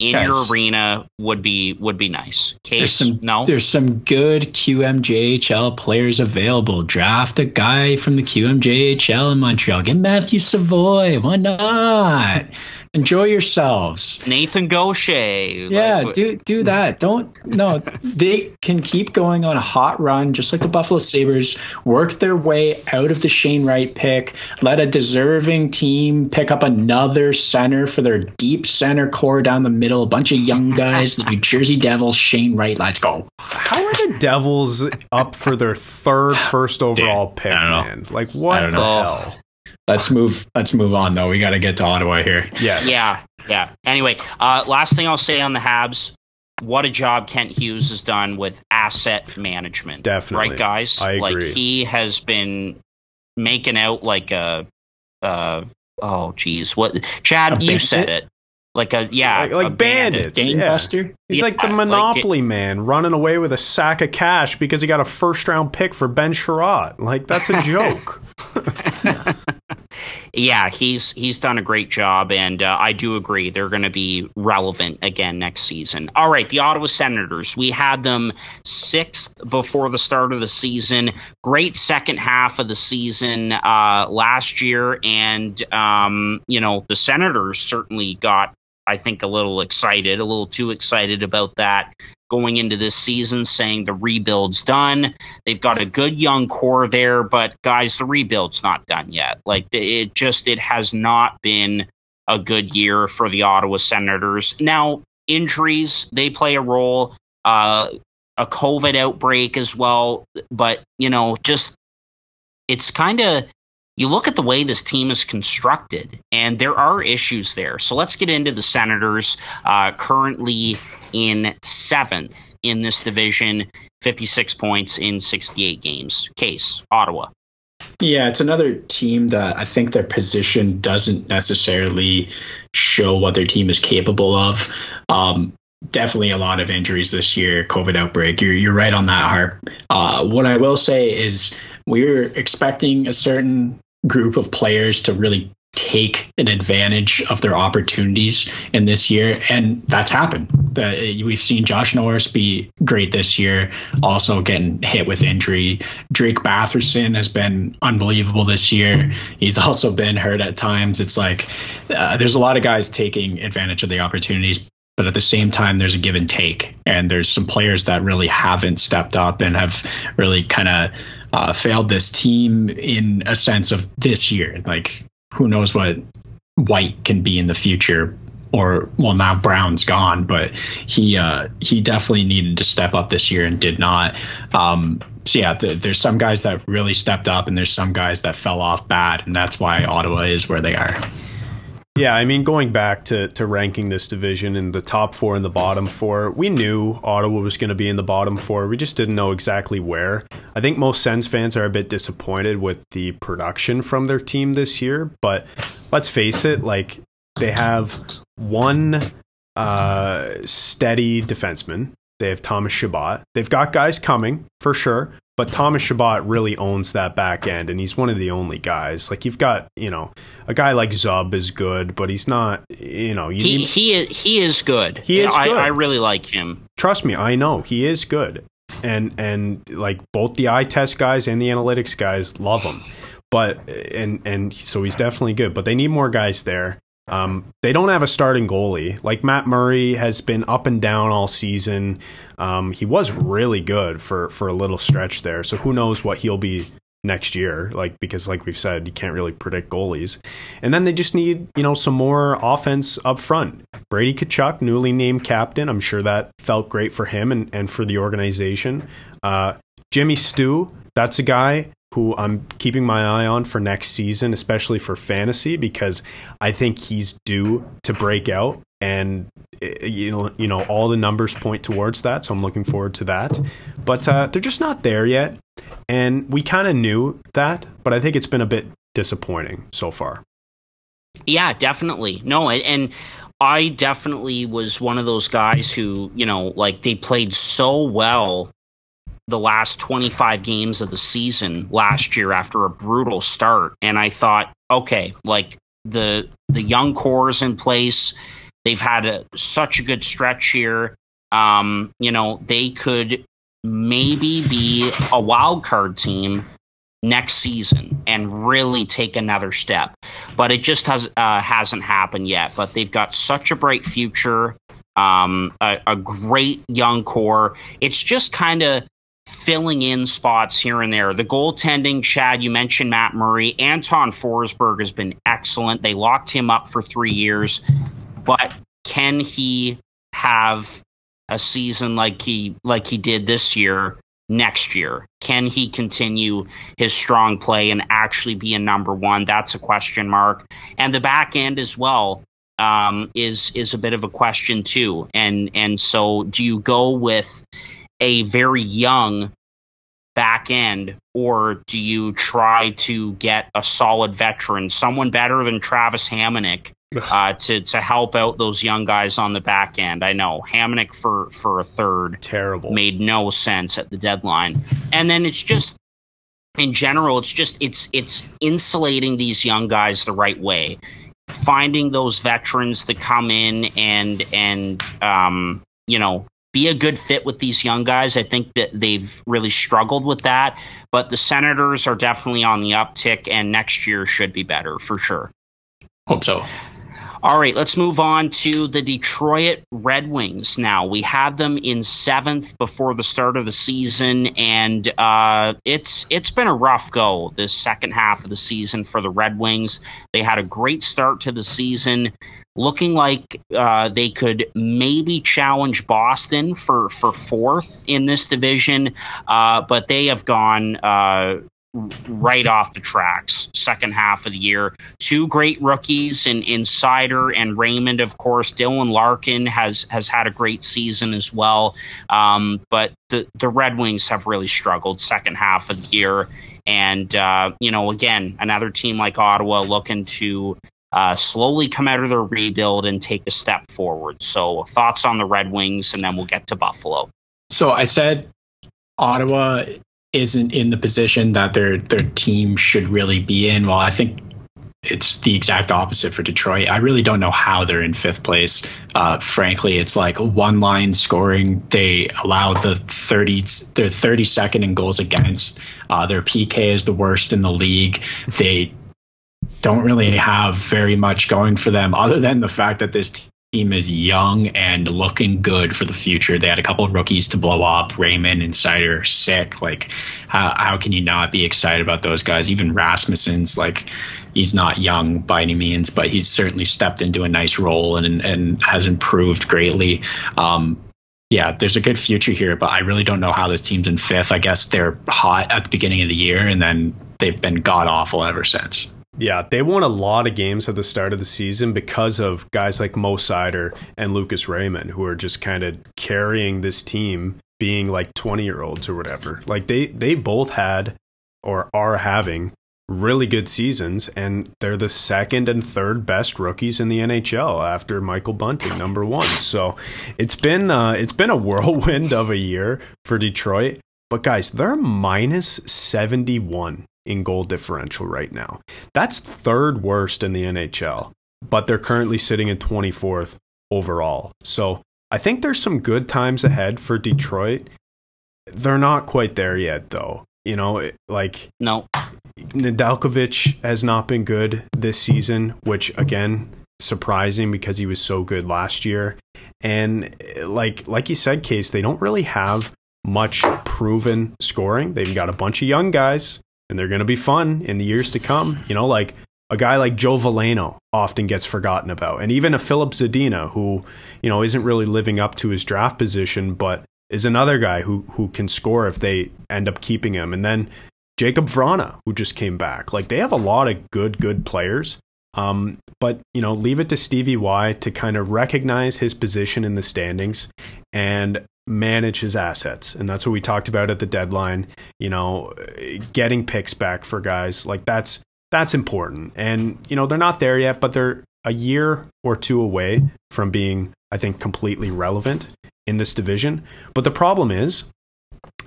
in Guys, your arena would be would be nice. Case, there's some no, there's some good QMJHL players available. Draft a guy from the QMJHL in Montreal. Get Matthew Savoie. Why not? enjoy yourselves. Nathan Gaucher. Yeah, like, do do that. Don't no. they can keep going on a hot run, just like the Buffalo Sabres. Work their way out of the Shane Wright pick. Let a deserving team pick up another center for their deep center core down the middle. A bunch of young guys. the New Jersey Devils. Shane Wright. Let's go. How are the Devils up for their third first overall pick, man? Like what the hell? Let's move let's move on though. We got to get to Ottawa here. Yes. Yeah. Yeah. Anyway, uh, last thing I'll say on the Habs, what a job Kent Hughes has done with asset management. Definitely. Right, guys? I agree. Like he has been making out like a uh, oh geez. What Chad, you said it. Like a yeah, like, like a bandits, bandit. yeah. Buster. He's yeah, like the Monopoly like it, man running away with a sack of cash because he got a first round pick for Ben Chiarot. Like that's a joke. yeah, he's he's done a great job, and uh, I do agree they're going to be relevant again next season. All right, the Ottawa Senators. We had them sixth before the start of the season. Great second half of the season uh, last year, and um, you know the Senators certainly got I think, a little excited, a little too excited about that going into this season, saying the rebuild's done. They've got a good young core there, but guys, the rebuild's not done yet. Like it just, it has not been a good year for the Ottawa Senators. Now, injuries, they play a role. Uh, a COVID outbreak as well, but you know, just it's kind of you look at the way this team is constructed, and there are issues there. So let's get into the Senators, uh, currently in seventh in this division, 56 points in 68 games. Case, Ottawa. Yeah, it's another team that I think their position doesn't necessarily show what their team is capable of. Um, definitely a lot of injuries this year, COVID outbreak. You're, you're right on that, Harp. Uh, what I will say is we're expecting a certain group of players to really take an advantage of their opportunities in this year and that's happened. We've seen josh norris be great this year also getting hit with injury. Drake batherson has been unbelievable this year. He's also been hurt at times. It's like uh, there's a lot of guys taking advantage of the opportunities but at the same time, there's a give and take, and there's some players that really haven't stepped up and have really kind of uh, failed this team in a sense of this year. Like, who knows what White can be in the future? Or well, now Brown's gone, but he uh, he definitely needed to step up this year and did not. Um, so yeah, the, there's some guys that really stepped up, and there's some guys that fell off bad, and that's why Ottawa is where they are. Yeah, I mean, going back to, to ranking this division in the top four and the bottom four, we knew Ottawa was going to be in the bottom four. We just didn't know exactly where. I think most Sens fans are a bit disappointed with the production from their team this year, but let's face it, like they have one uh, steady defenseman. They have Thomas Chabot. They've got guys coming for sure, but Thomas Chabot really owns that back end, and he's one of the only guys. Like you've got, you know, a guy like Zub is good, but he's not, you know, you, he he is, he is good. He is. I, good. I really like him. Trust me, I know he is good, and and like both the eye test guys and the analytics guys love him, but and and so he's definitely good. But they need more guys there. Um, they don't have a starting goalie. Like Matt Murray has been up and down all season. Um, he was really good for for a little stretch there. So who knows what he'll be next year? Like because like we've said, you can't really predict goalies. And then they just need you know some more offense up front. Brady Tkachuk, newly named captain. I'm sure that felt great for him and and for the organization. Uh, Jimmy Stu, that's a guy who I'm keeping my eye on for next season, especially for fantasy, because I think he's due to break out, and eh, you know, you know, all the numbers point towards that. So I'm looking forward to that. But uh, they're just not there yet, and we kind of knew that, but I think it's been a bit disappointing so far. Yeah, definitely. No, and I definitely was one of those guys who, you know, like they played so well the last 25 games of the season last year after a brutal start. And I thought okay like the the young core is in place. They've had a, such a good stretch here. Um you know they could maybe be a wild card team next season and really take another step. But it just has uh, hasn't happened yet. But they've got such a bright future um, a, a great young core. It's just kind of filling in spots here and there. The goaltending, Chad, you mentioned Matt Murray. Anton Forsberg has been excellent. They locked him up for three years, but can he have a season like he like he did this year next year? Can he continue his strong play and actually be a number one? That's a question mark. And the back end as well um, is is a bit of a question too. And and so do you go with a very young back end, or do you try to get a solid veteran, someone better than Travis Hamonic, uh, to to help out those young guys on the back end? I know Hamonic for for a third, terrible, made no sense at the deadline, and then it's just in general, it's just it's it's insulating these young guys the right way, finding those veterans to come in and and um, you know be a good fit with these young guys. I think that they've really struggled with that, but the Senators are definitely on the uptick, and next year should be better for sure. Hope so. All right, let's move on to the Detroit Red Wings now. We had them in seventh before the start of the season, and uh, it's it's been a rough go this second half of the season for the Red Wings. They had a great start to the season, looking like uh, they could maybe challenge Boston for for fourth in this division, uh, but they have gone uh, right off the tracks second half of the year. Two great rookies in Seider and raymond of course. Dylan larkin has has had a great season as well. Um, but the the red wings have really struggled second half of the year. And uh, you know again another team like ottawa looking to uh, slowly come out of their rebuild and take a step forward. So thoughts on the red wings and then we'll get to buffalo. So i said ottawa isn't in the position that their their team should really be in. Well, I think it's the exact opposite for Detroit. I really don't know how they're in fifth place. Uh, frankly, it's like one line scoring. They allow the 30, they're 32nd in goals against. Uh, their PK is the worst in the league. They don't really have very much going for them other than the fact that this team is young and looking good for the future. They had a couple of rookies to blow up. Raymond and Seider sick. Like, how, how can you not be excited about those guys? Even Rasmussen's like, he's not young by any means, but he's certainly stepped into a nice role and and has improved greatly. Um, yeah, there's a good future here, but I really don't know how this team's in fifth. I guess they're hot at the beginning of the year, and then they've been god awful ever since. Yeah, they won a lot of games at the start of the season because of guys like Mo Seider and Lucas Raymond, who are just kind of carrying this team, being like 20 year olds or whatever. Like they they both had or are having really good seasons, and they're the second and third best rookies in the NHL after Michael Bunting, number one. So it's been uh, it's been a whirlwind of a year for Detroit. But guys, they're minus seventy one in goal differential right now. That's third worst in the NHL, but they're currently sitting in twenty fourth overall. So I think there's some good times ahead for Detroit. They're not quite there yet, though. You know, like no, Nedeljkovic has not been good this season, which again surprising because he was so good last year. And like like you said, Case, they don't really have much proven scoring. They've got a bunch of young guys, and they're going to be fun in the years to come. You know, like a guy like Joe Veleno often gets forgotten about, and even a Filip Zadina, who you know isn't really living up to his draft position, but is another guy who who can score if they end up keeping him. And then Jakub Vrana, who just came back. Like they have a lot of good, good players. Um, but you know, leave it to Stevie Y to kind of recognize his position in the standings and manage his assets. And that's what we talked about at the deadline. You know, getting picks back for guys like that's that's important. And you know, they're not there yet, but they're a year or two away from being, I think, completely relevant in this division. But the problem is,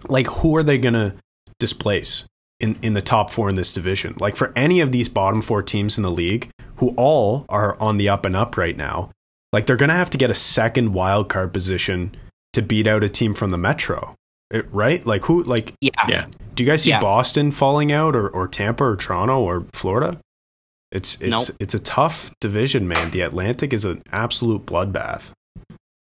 like, who are they going to displace? in, in the top four in this division. Like for any of these bottom four teams in the league, who all are on the up and up right now, like they're going to have to get a second wild card position to beat out a team from the Metro, it, right? Like who? Like yeah. yeah. Do you guys see yeah. Boston falling out, or, or Tampa, or Toronto, or Florida? It's it's nope. it's a tough division, man. The Atlantic is an absolute bloodbath.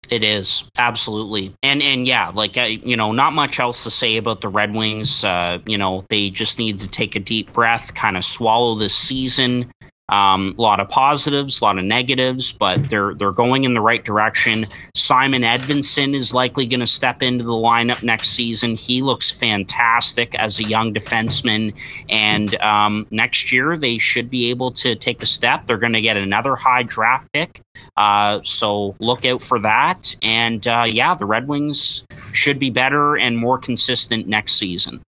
It is absolutely, and and yeah, like uh, you know, not much else to say about the Red Wings. Uh, you know, they just need to take a deep breath, kind of swallow this season, um, a lot of positives, a lot of negatives, but they're they're going in the right direction. Simon Edvinsson is likely going to step into the lineup next season. He looks fantastic as a young defenseman, and um, next year they should be able to take a step. They're going to get another high draft pick, uh, so look out for that. And uh, yeah, the Red Wings should be better and more consistent next season.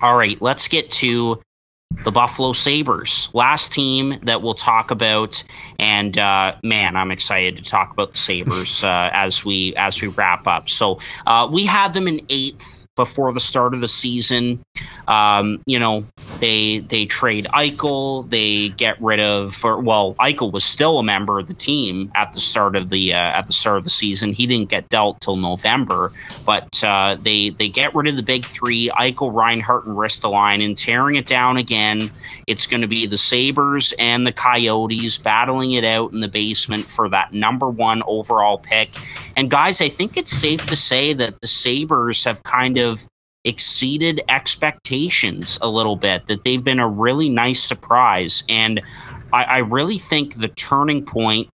All right, let's get to the Buffalo Sabres. Last team that we'll talk about, and uh, man, I'm excited to talk about the Sabres uh, as we as we wrap up. So uh, we had them in eighth before the start of the season. Um, you know, they they trade Eichel, they get rid of well, Eichel was still a member of the team at the start of the uh, at the start of the season. He didn't get dealt till November, but uh, they they get rid of the big three: Eichel, Reinhart, and Ristolainen, and tearing it down again. It's going to be the Sabres and the Coyotes battling it out in the basement for that number one overall pick. And guys, I think it's safe to say that the Sabres have kind of exceeded expectations a little bit, that they've been a really nice surprise. And I, I really think the turning point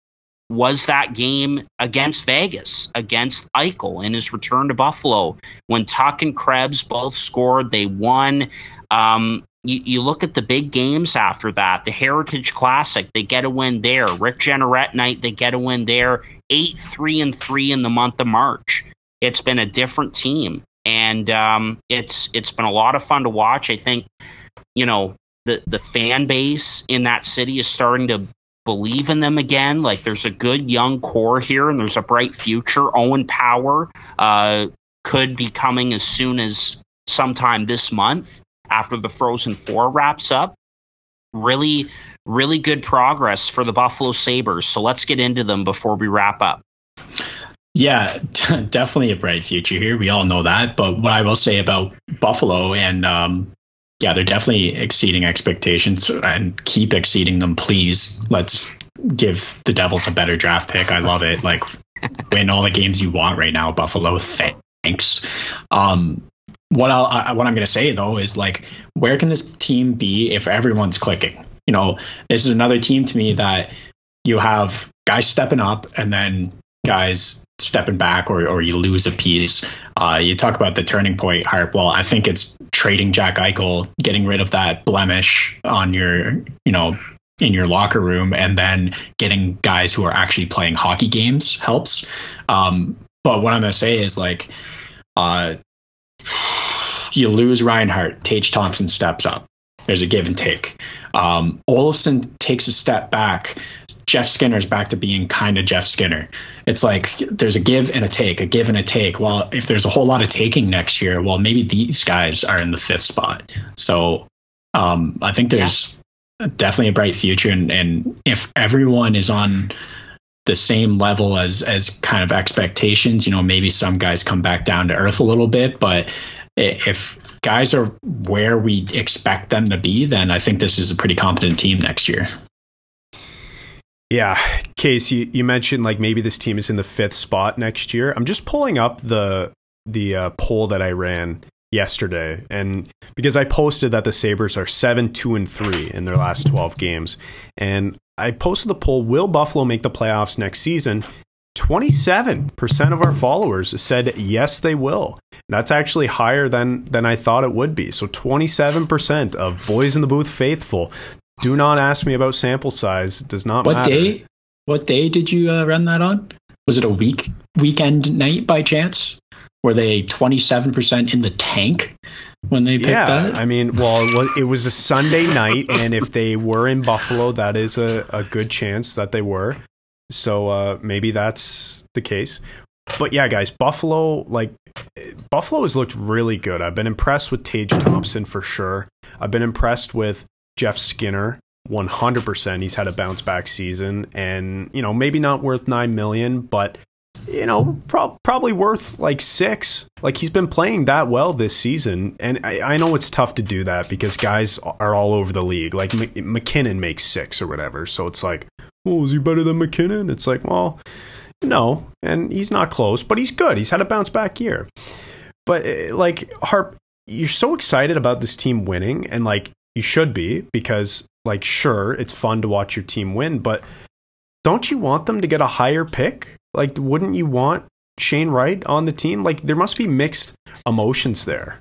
was that game against Vegas, against Eichel in his return to Buffalo. When Tuch and Krebs both scored, they won. Um, you, you, look at the big games after that, the Heritage Classic, they get a win there. Rick Jeanneret night, they get a win there. Eight, three, and three in the month of March. It's been a different team, and um, it's it's been a lot of fun to watch. I think, you know, the the fan base in that city is starting to believe in them again. Like there's a good young core here, and there's a bright future. Owen Power uh, could be coming as soon as sometime this month after the Frozen Four wraps up. Really, really good progress for the Buffalo Sabres. So let's get into them before we wrap up. Yeah, definitely a bright future here. We all know that. But what I will say about Buffalo and um, yeah, they're definitely exceeding expectations and keep exceeding them. Please, let's give the Devils a better draft pick. I love it. Like, win all the games you want right now, Buffalo. Thanks. Um, what I'll, I, what I'm going to say though is like, where can this team be if everyone's clicking? You know, this is another team to me that you have guys stepping up and then guys stepping back or, or you lose a piece. Uh, you talk about the turning point, Harp. Well, I think it's trading Jack Eichel, getting rid of that blemish on your, you know, in your locker room, and then getting guys who are actually playing hockey games helps. Um, but what I'm going to say is like, uh, you lose Reinhart, Tage Thompson steps up. There's a give and take. Um, Olofsson takes a step back. Jeff Skinner's back to being kind of Jeff Skinner. It's like there's a give and a take, a give and a take. Well, if there's a whole lot of taking next year, well, maybe these guys are in the fifth spot. So um, I think there's yeah. definitely a bright future. And, and if everyone is on the same level as as kind of expectations, you know, maybe some guys come back down to earth a little bit, but if guys are where we expect them to be, then I think this is a pretty competent team next year. Yeah, Case, you, you mentioned like maybe this team is in the fifth spot next year. I'm just pulling up the the uh, poll that I ran yesterday, and because I posted that the Sabres are seven, two, and three in their last twelve games, and I posted the poll: Will Buffalo make the playoffs next season? 27% of our followers said yes they will. That's actually higher than than I thought it would be. So 27% of boys in the booth faithful. Do not ask me about sample size. Does not what matter. day? What day did you uh, run that on? Was it a week weekend night by chance? Were they 27% in the tank when they picked that? yeah, that? I mean, well, it was a Sunday night, and if they were in Buffalo, that is a, a good chance that they were. So uh, maybe that's the case. But yeah, guys, Buffalo, like, Buffalo has looked really good. I've been impressed with Tage Thompson for sure. I've been impressed with Jeff Skinner 100%. He's had a bounce back season and, you know, maybe not worth 9 million, but you know, pro- probably worth like six. Like he's been playing that well this season, and I, I, know it's tough to do that because guys are all over the league. Like M- MacKinnon makes six or whatever, so it's like, oh, is he better than MacKinnon? It's like, well, no, and he's not close, but he's good. He's had a bounce back year. But eh, like Harp, you're so excited about this team winning, and like you should be because like sure, it's fun to watch your team win, but don't you want them to get a higher pick? Like, wouldn't you want Shane Wright on the team? Like, there must be mixed emotions there.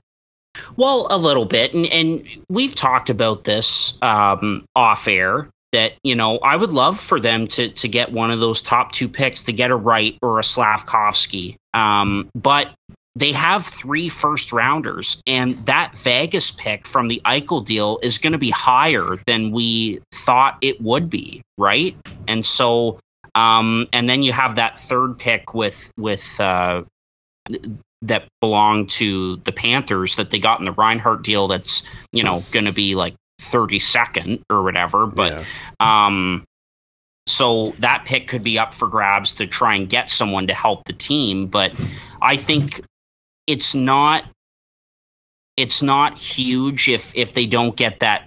Well, a little bit, and and we've talked about this um, off air that you know I would love for them to to get one of those top two picks to get a Wright or a Slavkovsky. Um, but they have three first rounders, and that Vegas pick from the Eichel deal is going to be higher than we thought it would be, right? And so, um, and then you have that third pick with with uh, that belonged to the Panthers that they got in the Reinhart deal. That's you know going to be like 32nd or whatever. But yeah. um, so that pick could be up for grabs to try and get someone to help the team. But I think it's not it's not huge if if they don't get that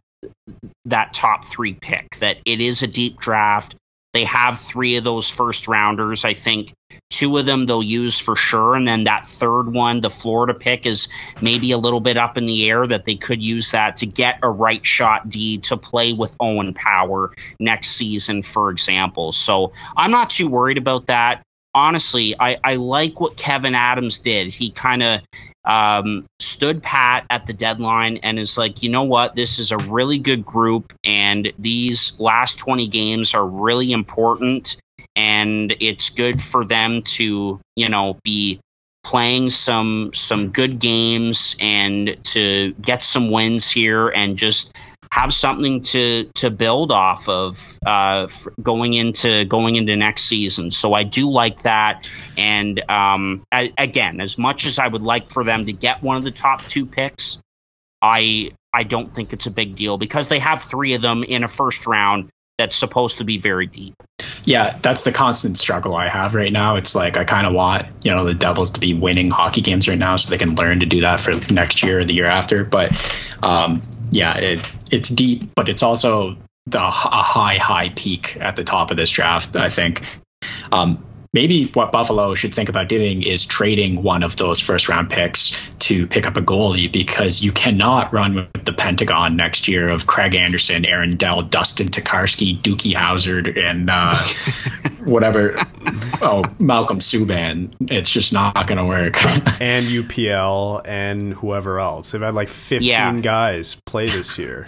that top three pick. That it is a deep draft. They have three of those first rounders. I think two of them they'll use for sure. And then that third one, the Florida pick, is maybe a little bit up in the air that they could use that to get a right shot D to play with Owen Power next season, for example. So I'm not too worried about that. Honestly, I, I like what Kevyn Adams did. He kind of um, stood pat at the deadline and is like, you know what, this is a really good group, and these last 20 games are really important, and it's good for them to, you know, be playing some some good games and to get some wins here and just have something to to build off of uh, going into going into next season. So I do like that. And um, I, again, as much as I would like for them to get one of the top two picks, I I don't think it's a big deal because they have three of them in a first round that's supposed to be very deep. Yeah, that's the constant struggle I have right now. It's like I kind of want, you know, the Devils to be winning hockey games right now so they can learn to do that for next year or the year after. But um, yeah, it, it's deep, but it's also the, a high, high peak at the top of this draft. I think. Um, maybe what Buffalo should think about doing is trading one of those first round picks to pick up a goalie because you cannot run with the Pentagon next year of Craig Anderson, Aaron Dell, Dustin Tokarski, Doogie Howsard, and uh, whatever. Oh, Malcolm Subban. It's just not going to work. and UPL and whoever else. They've had like 15 yeah. guys play this year.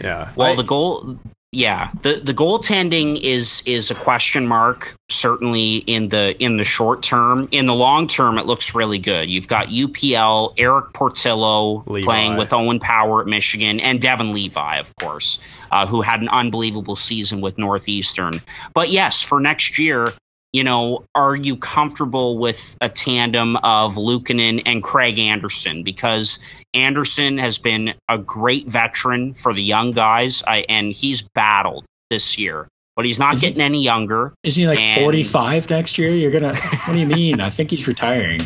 Yeah. Well, I, the goal yeah, the the goaltending is is a question mark certainly in the in the short term. In the long term, it looks really good. You've got UPL, Erik Portillo Levi. playing with Owen Power at Michigan, and Devon Levi, of course, uh, who had an unbelievable season with Northeastern. But yes, for next year, you know, are you comfortable with a tandem of Luukkonen and Craig Anderson? Because Anderson has been a great veteran for the young guys, I, and he's battled this year. But he's not is getting he, any younger. Is he like and, 45 next year? You're gonna. What do you mean? I think he's retiring.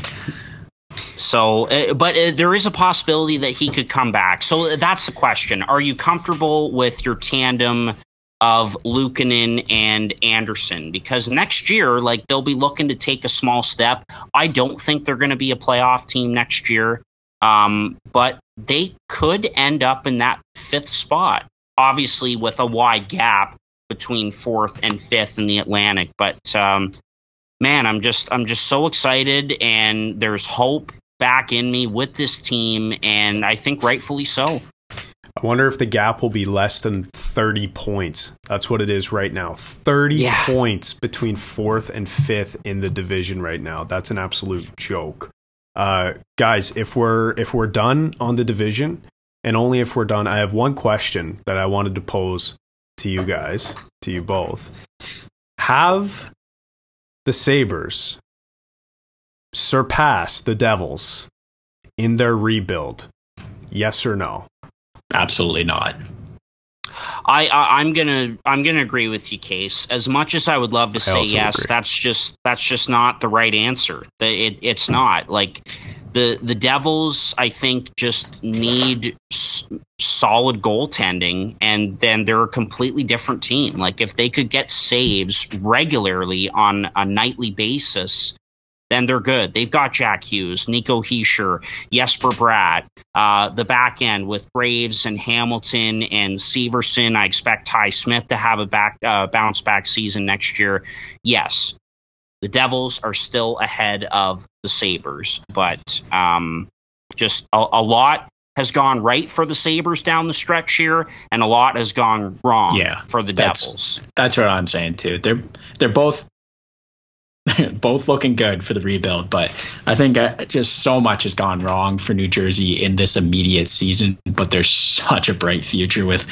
So, uh, but uh, there is a possibility that he could come back. So that's the question. Are you comfortable with your tandem of Luukkonen and Anderson because next year, like they'll be looking to take a small step. I don't think they're going to be a playoff team next year, um, but they could end up in that fifth spot, obviously with a wide gap between fourth and fifth in the Atlantic. But um, man, I'm just I'm just so excited, and there's hope back in me with this team, and I think rightfully so. I wonder if the gap will be less than 30 points. That's what it is right now. 30 yeah. points between fourth and fifth in the division right now. That's an absolute joke. Uh, guys, if we're if we're done on the division, and only if we're done, I have one question that I wanted to pose to you guys, to you both. Have the Sabres surpassed the Devils in their rebuild? Yes or no? Absolutely not. I, I am gonna I'm gonna agree with you, Case. As much as I would love to say yes, agree. that's just that's just not the right answer. It, it's not like the the Devils. I think just need s- solid goaltending, and then they're a completely different team. Like if they could get saves regularly on a nightly basis, then they're good. They've got Jack Hughes, Nico Hischier, Jesper Bratt, uh, the back end with Graves and Hamilton and Severson. I expect Ty Smith to have a back uh, bounce back season next year. Yes, the Devils are still ahead of the Sabres, but um, just a, a lot has gone right for the Sabres down the stretch here, and a lot has gone wrong yeah, for the that's, Devils. That's what I'm saying too. They're they're both both looking good for the rebuild, but I think uh, just so much has gone wrong for New Jersey in this immediate season. But there's such a bright future with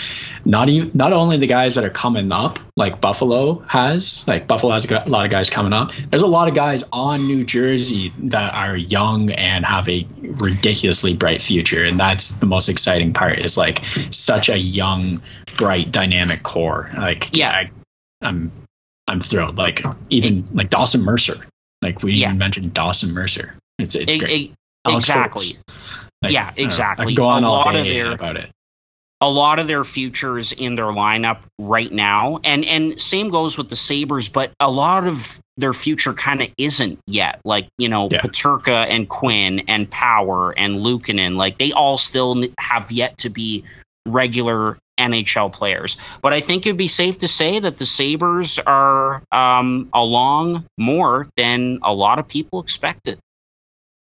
not even not only the guys that are coming up, like Buffalo has, like Buffalo has a lot of guys coming up. There's a lot of guys on New Jersey that are young and have a ridiculously bright future, and that's the most exciting part. Is like such a young, bright, dynamic core. Like yeah. I, I'm I'm thrilled. Like even it, like Dawson Mercer. Like we yeah. even mentioned Dawson Mercer. It's it's it, great. It, exactly. Like, yeah, exactly. go on a all lot day of their, about it. A lot of their futures in their lineup right now, and and same goes with the Sabres, but a lot of their future kind of isn't yet. Like you know, yeah. Peterka and Quinn and Power and Luukkonen, like they all still have yet to be regular NHL players. But I think it'd be safe to say that the Sabres are um, along more than a lot of people expected.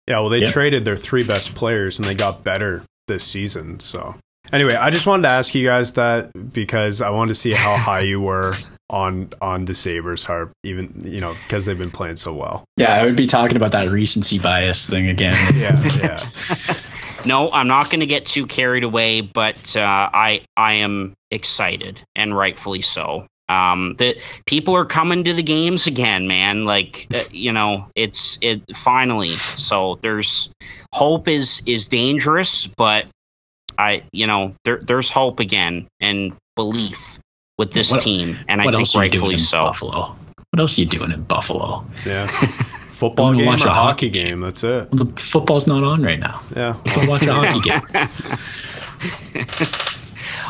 Yeah, well, they yeah. traded their three best players and they got better this season. So, anyway, I just wanted to ask you guys that because I wanted to see how high you were on on the Sabres harp, even you know because they've been playing so well. Yeah, I would be talking about that recency bias thing again. yeah, yeah. no, I'm not going to get too carried away, but uh, I I am excited and rightfully so. Um, the people are coming to the games again, man. Like uh, you know, it's it finally. So there's hope is is dangerous, but I you know there there's hope again and belief with this what, team, and I think rightfully so. Buffalo. What else are you doing in Buffalo? Yeah. football game watch or a hockey game. That's it. Well, the football's not on right now. Yeah. Well. watch a hockey game.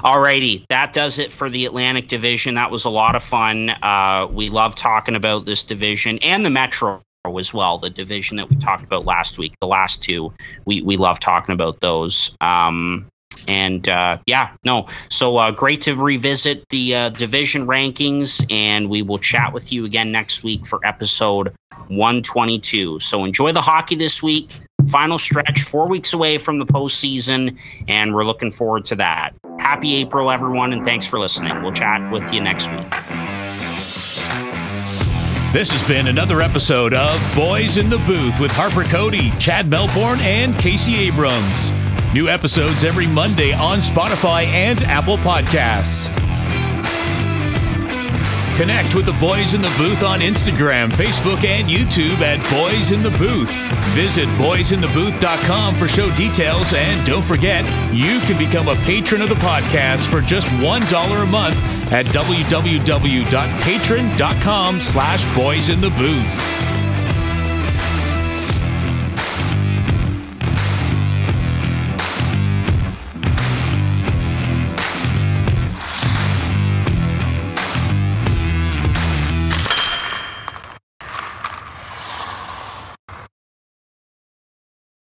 Alrighty, that does it for the Atlantic Division. That was a lot of fun. Uh, we love talking about this division and the Metro as well, the division that we talked about last week. The last two, we we love talking about those. Um, and uh, yeah, no, so uh, great to revisit the uh, division rankings, and we will chat with you again next week for episode 122. So enjoy the hockey this week. Final stretch, four weeks away from the postseason, and we're looking forward to that. Happy April, everyone, and thanks for listening. We'll chat with you next week. This has been another episode of Boys in the Booth with Harper Cody, Chad Melbourne, and Casey Abrams. New episodes every Monday on Spotify and Apple Podcasts. Connect with the Boys in the Booth on Instagram, Facebook, and YouTube at Boys in the Booth. Visit boysinthebooth.com for show details, and don't forget, you can become a patron of the podcast for just $1 a month at www.patreon.com slash boys in the booth.